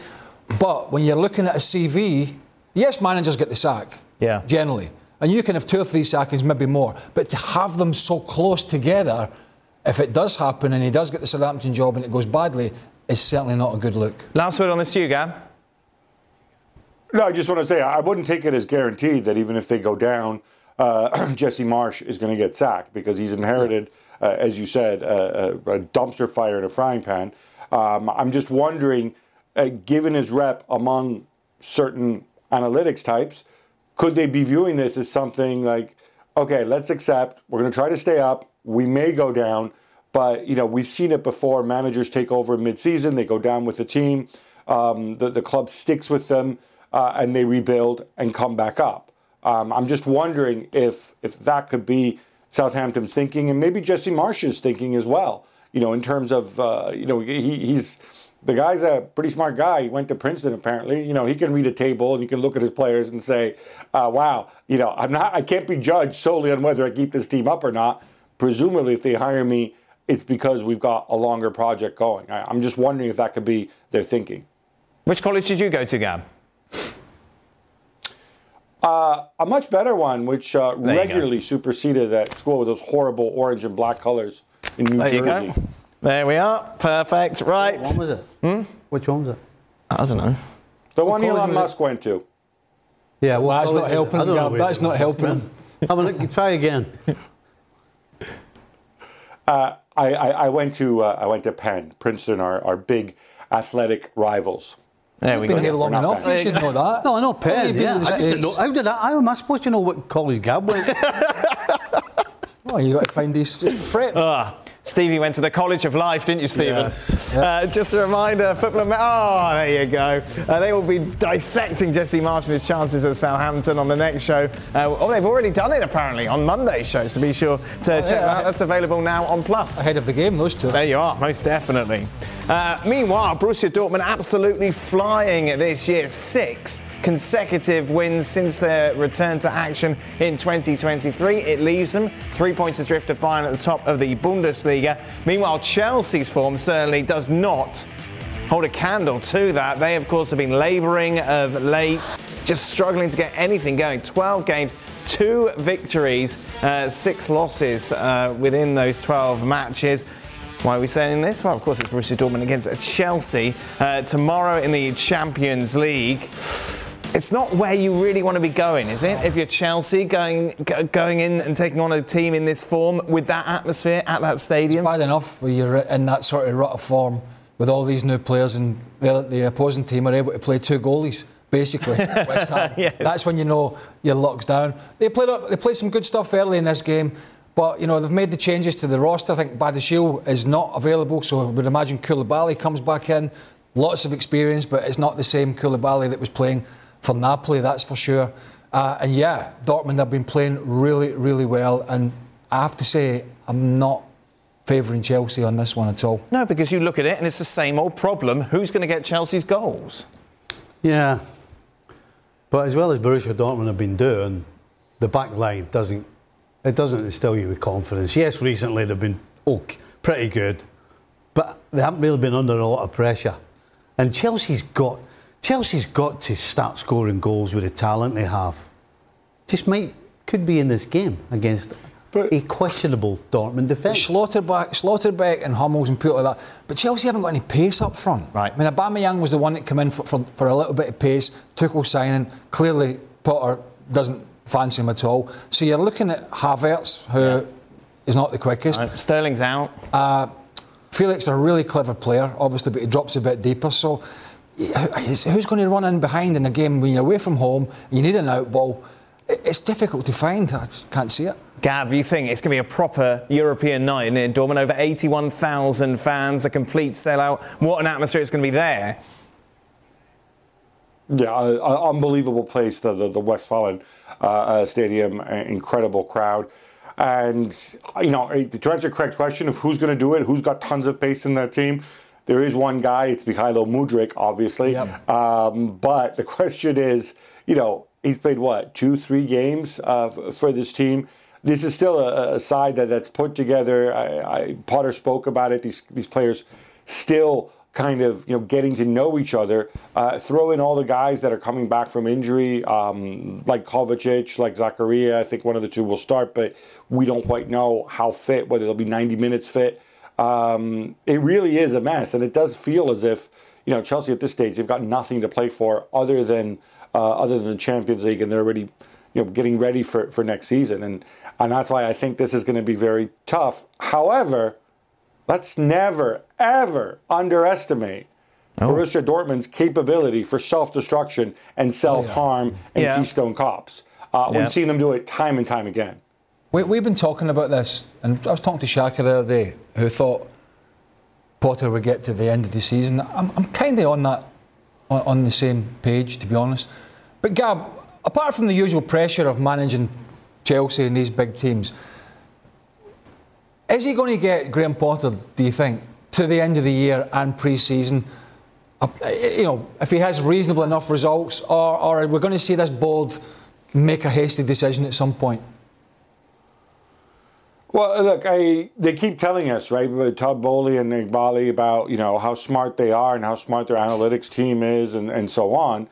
But when you're looking at a CV, yes, managers get the sack. Yeah. Generally, and you can have two or three sackings, maybe more. But to have them so close together, if it does happen and he does get the Southampton job and it goes badly, is certainly not a good look. Last word on this, you, Gab. No, I just want to say I wouldn't take it as guaranteed that even if they go down, uh, Jesse Marsch is going to get sacked because he's inherited, uh, as you said, a, a, a dumpster fire in a frying pan. Um, I'm just wondering, uh, given his rep among certain analytics types, could they be viewing this as something like, okay, let's accept we're going to try to stay up. We may go down, but you know we've seen it before. Managers take over mid-season, they go down with the team. Um, the, the club sticks with them uh, and they rebuild and come back up. Um, I'm just wondering if if that could be Southampton's thinking and maybe Jesse Marsch's thinking as well. You know, in terms of uh, you know he, he's the guy's a pretty smart guy. He went to Princeton apparently. You know, he can read a table and he can look at his players and say, uh, "Wow, you know, I'm not. I can't be judged solely on whether I keep this team up or not. Presumably, if they hire me." It's because we've got a longer project going. I, I'm just wondering if that could be their thinking. Which college did you go to, Gab? Uh, a much better one, which uh, you regularly superseded that school with those horrible orange and black colors in New There you Jersey. Go. There we are. Perfect. Right. What one was it? Hmm? Which one was it? I don't know. The one college Elon was it? Musk went to. Yeah, well, That's not helping, Gab. That's not helping him. Have a look. Try again. Uh, I, I, I went to uh, I went to Penn. Princeton are, are big athletic rivals. There we You've been go. here long We're enough. You should know that. No, I know Penn. Well, you've been yeah. I know, how did I? How am I supposed to know what college Gab went? Oh, you got to find these prep. Ah, Stevie went to the College of Life, didn't you, Stephen? Yes. Uh, just a reminder, football. Oh, there you go. Uh, they will be dissecting Jesse Marsch and his chances at Southampton on the next show. Uh, oh, they've already done it apparently on Monday's show, so be sure to check yeah. that out. That's available now on Plus. Ahead of the game, those two. There you are, most definitely. Uh, meanwhile, Borussia Dortmund absolutely flying this year. Six consecutive wins since their return to action in 2023. It leaves them three points adrift of Bayern at the top of the Bundesliga. Meanwhile, Chelsea's form certainly does not hold a candle to that. They, of course, have been labouring of late, just struggling to get anything going. 12 games, two victories, uh, six losses uh, within those 12 matches. Why are we saying this? Well, of course, it's Borussia Dortmund against Chelsea uh, tomorrow in the Champions League. It's not where you really want to be going, is it? If you're Chelsea going going in and taking on a team in this form with that atmosphere at that stadium. It's bad enough when you're in that sort of rut of form with all these new players and the, the opposing team are able to play two goalies. Basically, West Ham. yes. That's when you know your luck's down. They played they played some good stuff early in this game, but you know they've made the changes to the roster. I think Badiashile is not available, so I would imagine Koulibaly comes back in. Lots of experience, but it's not the same Koulibaly that was playing for Napoli, that's for sure. Uh, and yeah, Dortmund have been playing really, really well. And I have to say, I'm not favouring Chelsea on this one at all. No, because you look at it and it's the same old problem. Who's going to get Chelsea's goals? Yeah. But as well as Borussia Dortmund have been doing, the back line doesn't it doesn't instill you with confidence. Yes, recently they've been okay, pretty good, but they haven't really been under a lot of pressure. And Chelsea's got Chelsea's got to start scoring goals with the talent they have. Just might could be in this game against but a questionable Dortmund defence. Schlotterbeck, Schlotterbeck and Hummels and people like that. But Chelsea haven't got any pace up front. Right. I mean, Aubameyang was the one that came in for, for, for a little bit of pace. Tuchel signing. Clearly, Potter doesn't fancy him at all. So you're looking at Havertz, who yeah. is not the quickest. Right. Sterling's out. Uh, Felix is a really clever player, obviously, but he drops a bit deeper. So who's going to run in behind in a game when you're away from home, you need an out ball? It's difficult to find. I just can't see it. Gab, you think it's going to be a proper European night in Dortmund? Over 81,000 fans, a complete sellout. What an atmosphere it's going to be there. Yeah, uh, unbelievable place, the, the, the Westfalen uh, uh, Stadium, incredible crowd. And, you know, to answer Craig's question of who's going to do it, who's got tons of pace in that team, there is one guy, it's Mykhailo Mudryk, obviously. Yep. Um, but the question is, you know, he's played what, two, three games uh, for this team? This is still a, a side that, that's put together. I, I, Potter spoke about it. These, these players still kind of you know getting to know each other. Uh, throw in all the guys that are coming back from injury, um, like Kovacic, like Zakaria. I think one of the two will start, but we don't quite know how fit, whether they'll be 90 minutes fit. Um, it really is a mess, and it does feel as if you know Chelsea at this stage they've got nothing to play for other than uh, other than the Champions League, and they're already you know getting ready for, for next season, and and that's why I think this is going to be very tough. However, let's never ever underestimate. Borussia Dortmund's capability for self destruction and self harm oh, yeah. and yeah. Keystone Cops. Uh, yeah. We've seen them do it time and time again. We, have been talking about this, and I was talking to Shaka the other day, who thought Potter would get to the end of the season. I'm, I'm kind of on that, on, on, the same page, to be honest. But Gab, apart from the usual pressure of managing Chelsea and these big teams, is he going to get Graham Potter, do you think, to the end of the year and pre-season? Uh, you know, if he has reasonable enough results, or, or are we going to see this board make a hasty decision at some point? Well, look, I, they keep telling us, right, Todd Boehly and Eghbali about, you know, how smart they are and how smart their analytics team is and, and so on.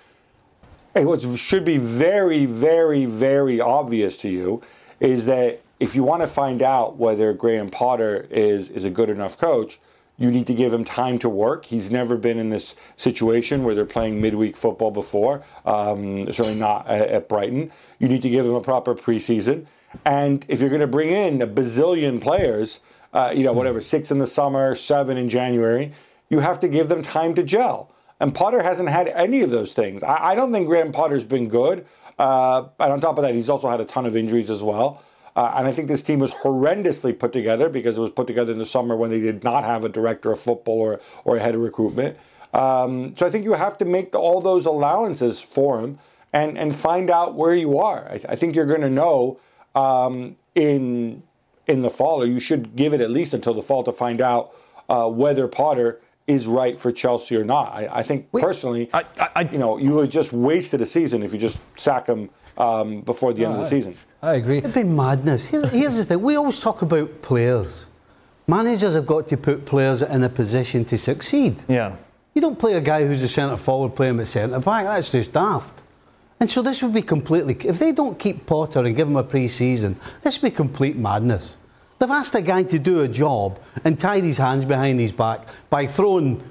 Hey, what should be very, very, very obvious to you is that if you want to find out whether Graham Potter is, is a good enough coach, you need to give him time to work. He's never been in this situation where they're playing midweek football before, um, certainly not at, at Brighton. You need to give him a proper preseason. And if you're going to bring in a bazillion players, uh, you know, hmm. whatever, six in the summer, seven in January, you have to give them time to gel. And Potter hasn't had any of those things. I, I don't think Graham Potter's been good. Uh, and on top of that, he's also had a ton of injuries as well. Uh, and I think this team was horrendously put together because it was put together in the summer when they did not have a director of football or, or a head of recruitment. Um, so I think you have to make the, all those allowances for him and, and find out where you are. I, I think you're going to know um, in in the fall, or you should give it at least until the fall to find out uh, whether Potter is right for Chelsea or not. I, I think Wait, personally, I, I, you know, you would just wasted a season if you just sack him um, before the end of the season. I agree. It'd be madness. Here's, here's the thing: we always talk about players. Managers have got to put players in a position to succeed. Yeah. You don't play a guy who's a centre forward playing at centre back. That's just daft. And so this would be completely. If they don't keep Potter and give him a pre season, this would be complete madness. They've asked a guy to do a job and tied his hands behind his back by throwing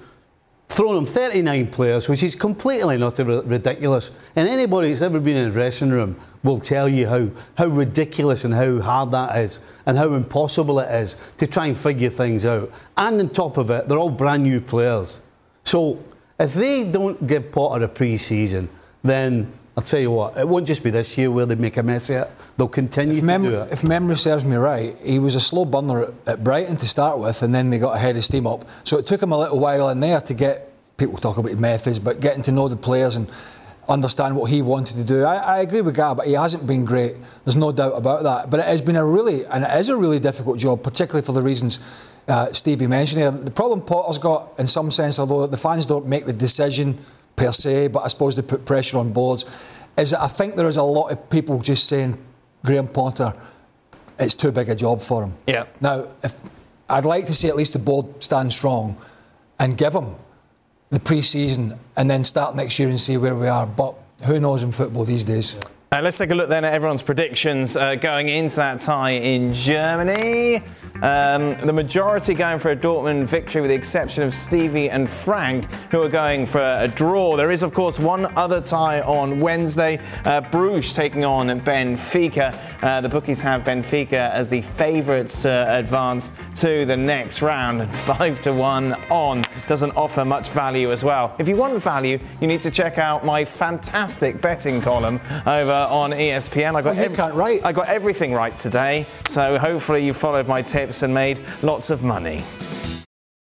thrown him 39 players, which is completely not ridiculous. And anybody that's ever been in a dressing room will tell you how, how ridiculous and how hard that is and how impossible it is to try and figure things out. And on top of it, they're all brand new players. So if they don't give Potter a pre season, then I'll tell you what, it won't just be this year where they make a mess of it. They'll continue if to mem- do it. If memory serves me right, he was a slow burner at, at Brighton to start with, and then they got ahead of steam up. So it took him a little while in there to get people talk about methods, but getting to know the players and understand what he wanted to do. I, I agree with Gab, but he hasn't been great. There's no doubt about that. But it has been a really, and it is a really difficult job, particularly for the reasons uh, Stevie mentioned here. The problem Potter's got, in some sense, although the fans don't make the decision per se, but I suppose they put pressure on boards is that I think there is a lot of people just saying Graham Potter, it's too big a job for him. Yeah. Now, if I'd like to see at least the board stand strong and give him the pre-season and then start next year and see where we are. But who knows in football these days? Yeah. Uh, let's take a look then at everyone's predictions uh, going into that tie in Germany. Um, the majority going for a Dortmund victory, with the exception of Stevie and Frank, who are going for a draw. There is, of course, one other tie on Wednesday. Uh, Bruges taking on Benfica. Uh, the bookies have Benfica as the favourites to advance to the next round. Five to one on doesn't offer much value as well. If you want value, you need to check out my fantastic betting column over Uh, on ESPN. I got, oh, well, ev- right. I got everything right today, so hopefully you followed my tips and made lots of money.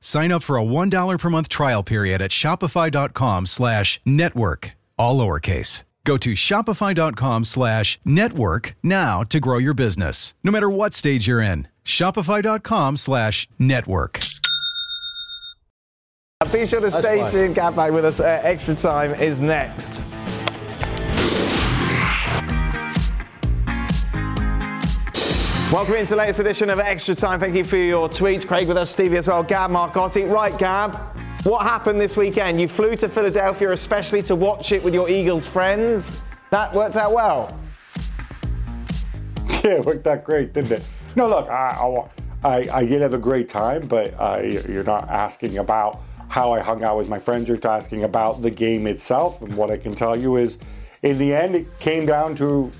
Sign up for a $1 per month trial period at Shopify.com slash network. All lowercase. Go to Shopify.com slash network now to grow your business. No matter what stage you're in. Shopify.com slash network. Be sure to stay tuned. Get back with us. Uh, extra time is next. Welcome into the latest edition of Extra Time. Thank you for your tweets. Craig with us, Stevie as well, Gab Marcotti. Right, Gab, what happened this weekend? You flew to Philadelphia especially to watch it with your Eagles friends. That worked out well. Yeah, it worked out great, didn't it? No, look, I, I, I did have a great time, but uh, you're not asking about how I hung out with my friends. You're asking about the game itself. And what I can tell you is, in the end, it came down to,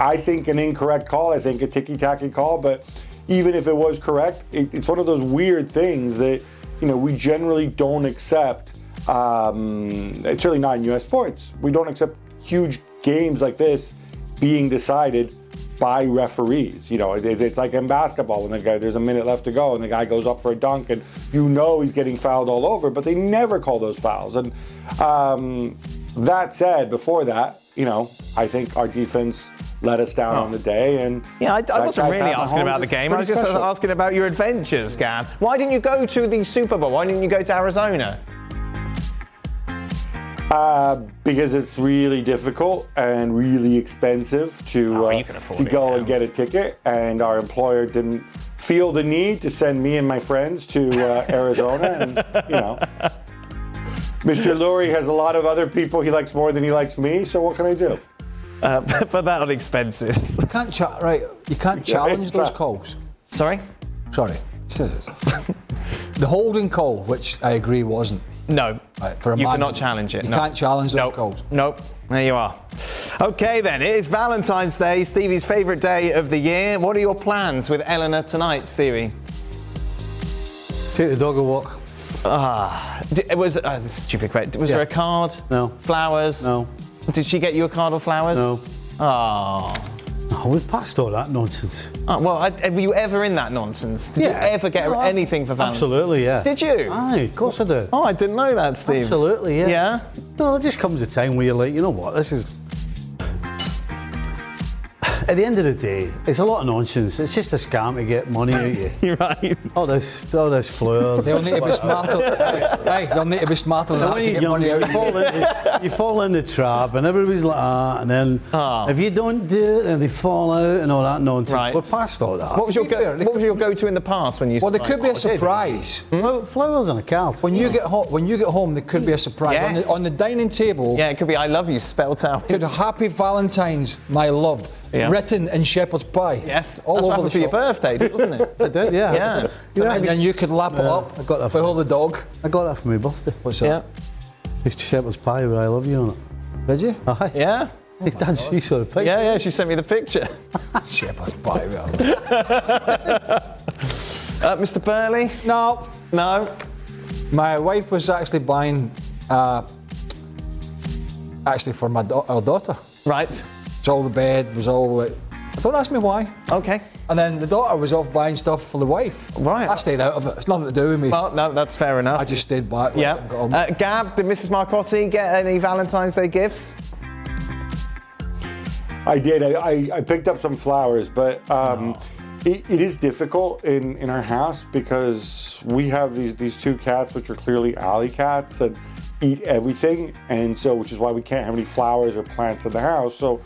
I think, an incorrect call. I think a ticky-tacky call. But even if it was correct, it, it's one of those weird things that you know we generally don't accept. Um, it's really not in U.S. sports. We don't accept huge games like this being decided by referees. You know, it's, it's like in basketball when the guy there's a minute left to go and the guy goes up for a dunk and you know he's getting fouled all over, but they never call those fouls. And um, that said, before that, you know, I think our defense let us down on the day. And Yeah, I, I that wasn't really Pat asking about the game. I was just special. asking about your adventures, Gab. Why didn't you go to the Super Bowl? Why didn't you go to Arizona? Uh, because it's really difficult and really expensive to Oh, uh, you can afford to go and get a ticket, and our employer didn't feel the need to send me and my friends to uh, Arizona, and you know. Mr. Lurie has a lot of other people he likes more than he likes me, so what can I do? Uh, put that on expenses. You can't cha- right. You can't challenge it's those that. calls. Sorry? Sorry. the holding call, which I agree wasn't. No. Right, for a you man- cannot challenge it. You no. can't challenge those nope. calls. Nope. There you are. Okay, then. It is Valentine's Day, Stevie's favourite day of the year. What are your plans with Eleanor tonight, Stevie? Take the dog a walk. Ah, d- it was uh, this is a stupid question. Was Yeah. there a card? No. Flowers? No. Did she get you a card of flowers? No. Oh. Oh, we've passed all that nonsense. Oh, well, I, were you ever in that nonsense? Did you ever get No, anything for Valentine's? Absolutely, yeah. Did you? Aye, of course I do. Oh, I didn't know that, Steve. Absolutely, yeah. Yeah? No, there just comes a time where you're like, you know what, this is. At the end of the day, it's a lot of nonsense. It's just a scam to get money out of you. You're right. All this, all this flowers. They'll need to be smarter. hey, they'll need to be smarter than And that to you're get young, money out you. fall, in, you fall in the trap, and everybody's like, ah, and then Ah. if you don't do it, then they fall out and all that nonsense. Right. We're past all that. What was your To be fair, go, they what was your go-to in the past when you? Well, there used could be a buy- surprise. Flo- Flowers on a card. When you get home, when you get home, there could be a surprise Yes. on, the, on the dining table. Yeah, it could be "I love you" spelt out. Could Happy Valentine's, my love, Yeah. written in shepherd's pie. Yes, all that's what over happened the for your birthday, wasn't it? I did, yeah. Yeah. So Yeah, And then you could lap it up I got that for for- all the dog. I got that for my birthday. What's yeah. that? It's shepherd's pie with I love you on it. Did you? Aye. Yeah. Hey, Dad, she saw the picture. Yeah, yeah. She sent me the picture. shepherd's pie. well. Uh, Mr. Burley? no, No. my wife was actually buying, uh, actually for my da- our daughter. Right. It's all the bed was all like. Don't ask me why. Okay. And then the daughter was off buying stuff for the wife. Right. I stayed out of it. It's nothing to do with me. Well, no, that's fair enough. I just stayed back. Yeah. and got on. Uh, Gab, did Mrs. Marcotti get any Valentine's Day gifts? I did. I, I, I picked up some flowers, but um, it, it is difficult in, in our house because we have these, these two cats, which are clearly alley cats and eat everything. And so, which is why we can't have any flowers or plants in the house. So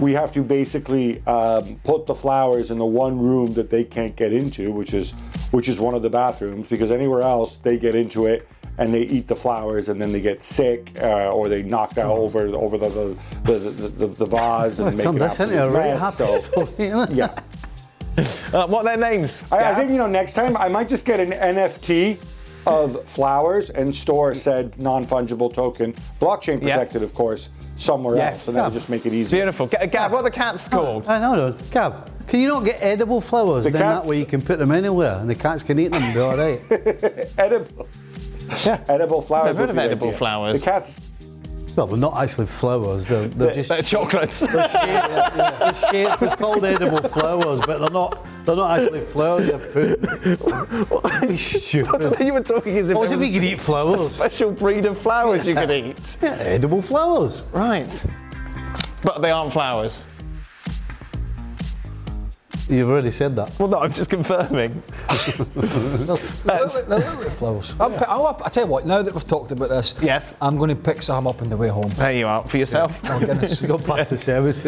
we have to basically um, put the flowers in the one room that they can't get into, which is which is one of the bathrooms, because anywhere else they get into it and they eat the flowers and then they get sick uh, or they knocked out over over the the, the, the, the, the vase and make Turned an absolute mess. So, it? yeah. Uh, what are their names? I, I think you know next time I might just get an NFT of flowers and store said non-fungible token, blockchain Yeah. protected, of course, somewhere Yes. else, and that'll just make it easier. Beautiful. G- Gab, what are the cats called? I know, no. Gab, can you not get edible flowers? The then cats- that way you can put them anywhere and the cats can eat them and be all right. Edible. edible flowers. I've heard would of be edible idea. flowers. The cats. Well, they're not actually flowers. They're, they're just They're chocolates. They're shaped, they're shaped, they're called edible flowers, but they're not. They're not actually flowers. They're. Be stupid. you were talking as if What if you could eat a flowers? special breed of flowers you could eat. Yeah, edible flowers. Right. But they aren't flowers. You've already said that. Well, no, I'm just confirming. That's- They're little flowers. I'll, pick- I'll, I'll tell you what. Now that we've talked about this, Yes. I'm going to pick some up on the way home. there you are for yourself. Oh goodness. Go past the service.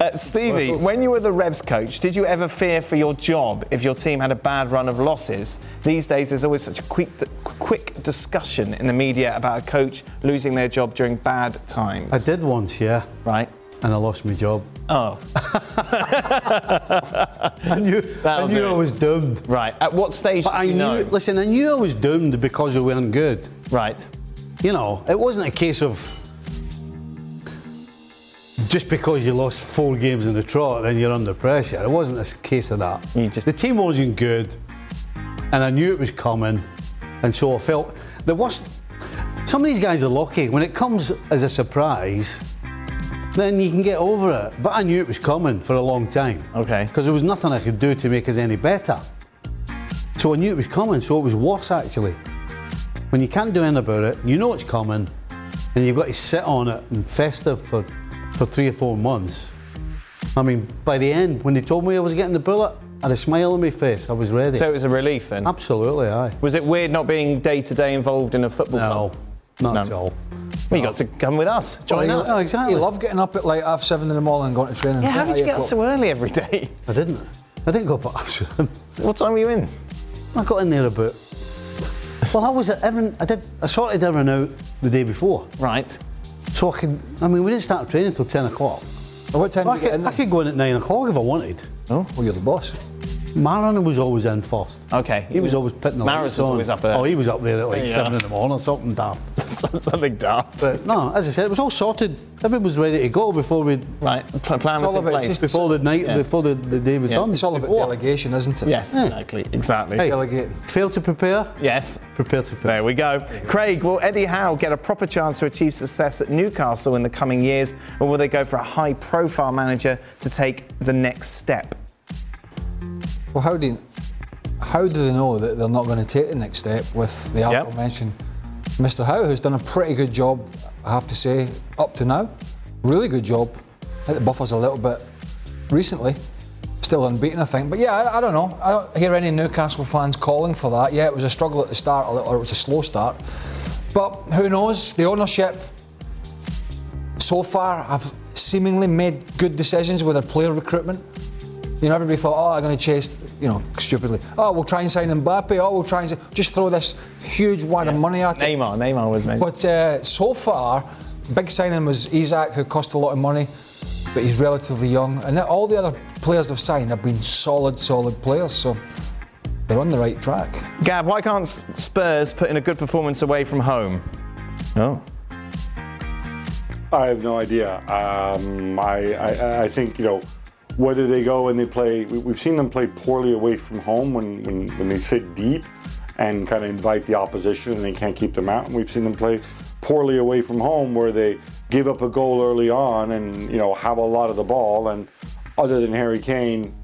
Uh, Stevie, when you were the Revs coach, did you ever fear for your job if your team had a bad run of losses? These days, there's always such a quick, quick discussion in the media about a coach losing their job during bad times. I did once, yeah, Right? and I lost my job. Oh, I knew, I knew I was doomed. right. At what stage But I you knew, know? listen, I knew I was doomed because we weren't good. Right. You know, it wasn't a case of just because you lost four games in the trot, then you're under pressure. It wasn't a case of that. You just- the team wasn't good, and I knew it was coming, and so I felt the worst. Some of these guys are lucky when it comes as a surprise. Then you can get over it. But I knew it was coming for a long time. Okay. Because there was nothing I could do to make us any better. So I knew it was coming, so it was worse actually. When you can't do anything about it, you know it's coming, and you've got to sit on it and fester for, for three or four months. I mean, by the end, when they told me I was getting the bullet, I had a smile on my face. I was ready. So it was a relief then? Absolutely, aye. Was it weird not being day to day involved in a football No, club? not No. at all. Well, you got to come with us. Join you, us. Oh, exactly. You love getting up at like half seven in the morning and going to training. Yeah, how did you get up so early every day? I didn't. I didn't go up at Absalom. What time were you in? I got in there about. Well, I was at everyone. I did. I sorted everyone out the day before, Right. so I could. I mean, we didn't start training until ten o'clock. At what time I do you get could, in I could go in at nine o'clock if I wanted. Oh, well, you're the boss. Maran was always in first. Okay. He was always putting the Maris was on. always up there. Oh, he was up there at like Yeah. seven in the morning or something daft. Something daft. But no, as I said, it was all sorted. Everyone was ready to go before we Right. Pl- plan It's was all in about- place. it's before the night Yeah. before the, the day was Yeah. done. It's all about Before. delegation, isn't it? Yes, exactly. Exactly. Hey. Delegate. Fail to prepare, Yes. prepare to fail. There we go. Craig, will Eddie Howe get a proper chance to achieve success at Newcastle in the coming years, or will they go for a high profile manager to take the next step? Well, how do you, how do they know that they're not going to take the next step with the Yep. aforementioned Mr. Howe, who's done a pretty good job, I have to say, up to now. Really good job. I think the buffers a little bit recently. Still unbeaten, I think. But yeah, I, I don't know. I don't hear any Newcastle fans calling for that. Yeah, it was a struggle at the start, a little, or it was a slow start. But who knows? The ownership so far have seemingly made good decisions with their player recruitment. You know, everybody thought, oh, I'm going to chase, you know, stupidly. Oh, we'll try and sign Mbappe. Oh, we'll try and just throw this huge wad of money at it. Neymar. Neymar was mentioned. But uh, so far, big signing was Isak, who cost a lot of money, but he's relatively young. And all the other players they've signed have been solid, solid players. So they're on the right track. Gab, why can't Spurs put in a good performance away from home? Oh. I have no idea. Um, I, I, I think, you know, whether they go and they play, we, we've seen them play poorly away from home when, when, when they sit deep and kind of invite the opposition and they can't keep them out. And we've seen them play poorly away from home where they give up a goal early on and, you know, have a lot of the ball. And other than Harry Kane,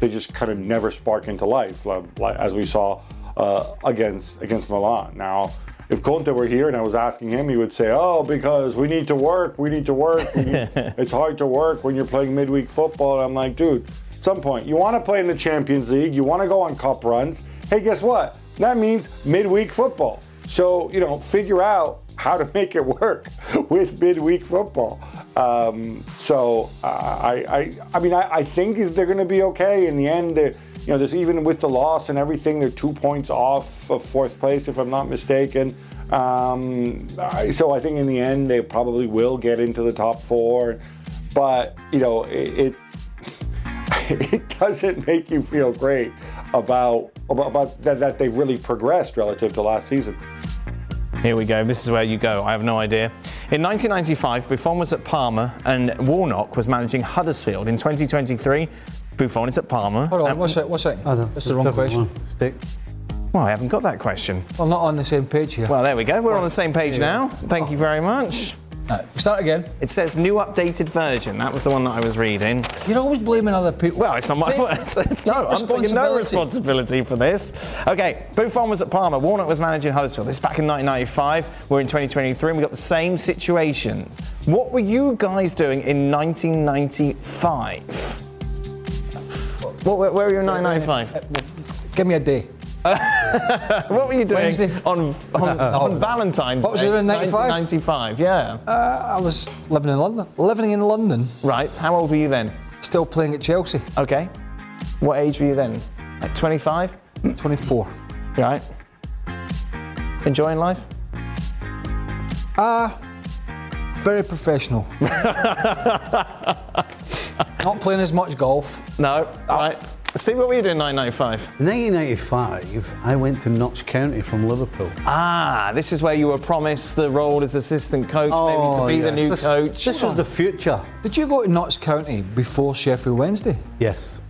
they just kind of never spark into life, like, like- as we saw uh, against against Milan. Now, if Conte were here and I was asking him, he would say, "Oh, because we need to work, we need to work. need- it's hard to work when you're playing midweek football." And I'm like, dude, at some point, you want to play in the Champions League, you want to go on cup runs. Hey, guess what? That means midweek football. So you know, figure out how to make it work with midweek football. Um, so uh, I, I, I mean, I, I think is they're going to be okay in the end. They're, you know, there's even with the loss and everything, they're two points off of fourth place, if I'm not mistaken. Um, so I think in the end they probably will get into the top four, but you know, it, it it doesn't make you feel great about about, about that, that they've really progressed relative to last season. Here we go. This is where you go. I have no idea. In 1995, Buffon was at Parma and Warnock was managing Huddersfield. In 2023, Buffon is at Parma. Hold on, and- what's that? What's that? I know. That's the wrong question. one. Stick. Well, I haven't got that question. Well, not on the same page here. Well, there we go. We're on the same page now. Thank you oh. very much. Right, start again. It says new updated version. That was the one that I was reading. You're always blaming other people. Well, it's not my Take- words. It's no, I'm taking no responsibility. responsibility for this. Okay, Buffon was at Parma. Warnock was managing Huddersfield. This is back in 1995. We're in 2023 and we've got the same situation. What were you guys doing in 1995? What, where, where were you in 1995? Give me a day. What were you doing Wednesday. on, on, on Valentine's What was Day? it in 95? 1995, yeah. Uh, I was living in London. Living in London, right, how old were you then? still playing at Chelsea. Okay. What age were you then? Like 25? 24. Right. Enjoying life? Ah, very professional. Not playing as much golf. No. Right. Steve, what were you doing in 1995? In 1995, I went to Notts County from Liverpool. Ah, this is where you were promised the role as assistant coach, maybe to be the Oh, new This- coach. This was the future. Did you go to Notts County before Sheffield Wednesday? Yes.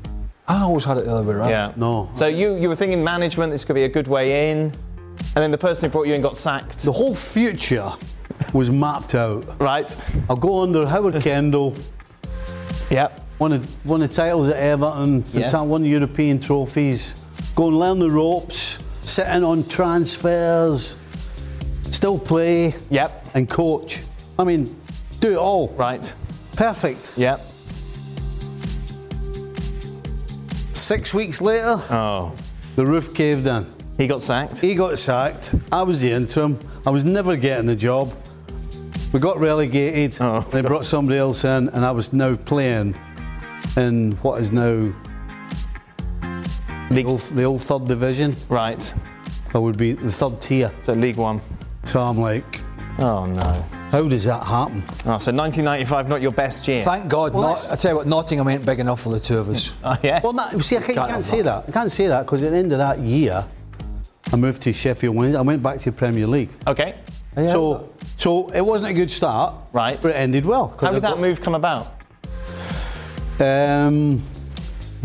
I always had it the other way around. yeah. No. So you, you were thinking management, this could be a good way in, and then the person who brought you in got sacked. The whole future was mapped out. Right. I'll go under Howard Kendall, Yep. won the, won the titles at Everton, um, Yes. fanta- won European trophies, go and learn the ropes, sitting on transfers, still play, Yep. and coach. I mean, do it all. Right. Perfect. Yep. Six weeks later, Oh. the roof caved in. He got sacked. He got sacked. I was the interim. I was never getting the job. We got relegated. Oh, they brought somebody else in, and I was now playing in what is now the old, the old third division. Right. I would be the third tier. So League One. So I'm like, Oh no. How does that happen? Oh, so 1995, not your best year. Thank God. Well, not, I tell you what, Nottingham ain't big enough for the two of us. Oh, yeah. Well, that, see, I can't, you Can't can't say that. that. I can't say that because at the end of that year, I moved to Sheffield Wednesday. I went back to Premier League. okay. Yeah. So, so it wasn't a good start, Right. But it ended well. 'cause How I did that got- move come about? Um,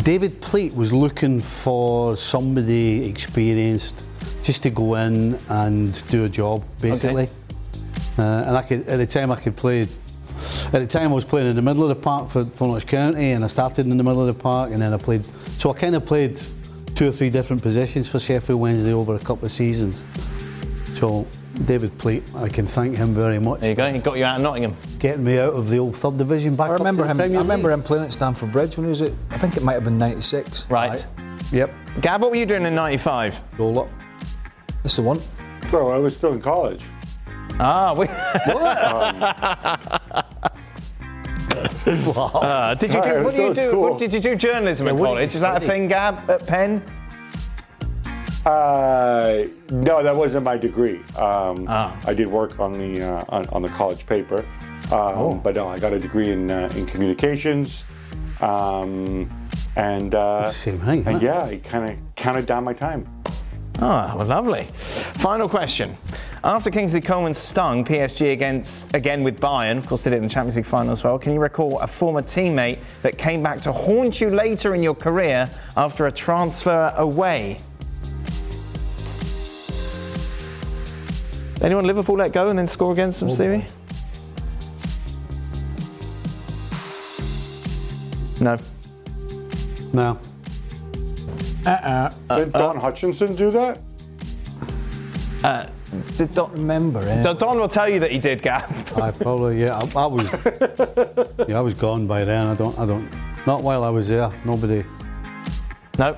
David Pleat was looking for somebody experienced just to go in and do a job, basically. Uh, and I could, at the time, I could play. At the time, I was playing in the middle of the park for, for Notts County, and I started in the middle of the park, and then I played. So I kind of played two or three different positions for Sheffield Wednesday over a couple of seasons. So David Pleat, I can thank him very much There you go. He got you out of Nottingham. getting me out of the old third division back I up to remember the him. I remember him playing at Stamford Bridge when he was at. I think it might have been '96. Right. Yep, Gab, what were you doing in 95? roll up. That's the one. No, I was still in college. Ah, we, Uh, did you do, what, do you do what did you do journalism at what did college? Is that a thing, Gab, at Penn? Uh, no, that wasn't my degree. Um, Ah. I did work on the uh, on, on the college paper, um, Oh. but no, I got a degree in uh, in communications, um, and uh, Same thing, And huh? yeah, I kind of counted down my time. Ah, well, lovely. Final question. After Kingsley Coman stung PSG against again with Bayern, of course they did it in the Champions League final as well. Can you recall a former teammate that came back to haunt you later in your career after a transfer away? Anyone Liverpool let go and then score against them, oh, Stevie? No. No. Uh-uh. Did uh. Don Hutchinson do that? Uh, did Don, Remember it. Don will tell you that he did, Gab. I probably yeah. I, I was yeah. I was gone by then. I don't. I don't. Not while I was there. Nobody. no.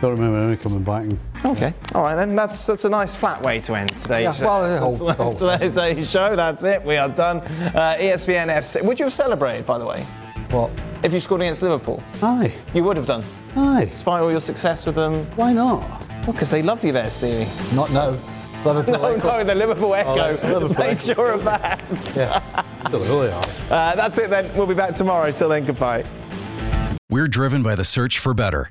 Don't remember anyone coming back. And, Okay. All right, then that's that's a nice flat way to end today's, Yeah, well, the whole- the whole today's, today's show. That's it. We are done. Uh, ESPN FC. Would you have celebrated, by the way, What? if you scored against Liverpool? aye, You would have done, aye. despite all your success with them. Why not? Because they love you there, Stevie. Not now. Liverpool. Oh no, the Liverpool Echo. that's Liverpool Made sure of that. Don't who are. Uh, that's it then. We'll be back tomorrow. Till then, goodbye. We're driven by the search for better.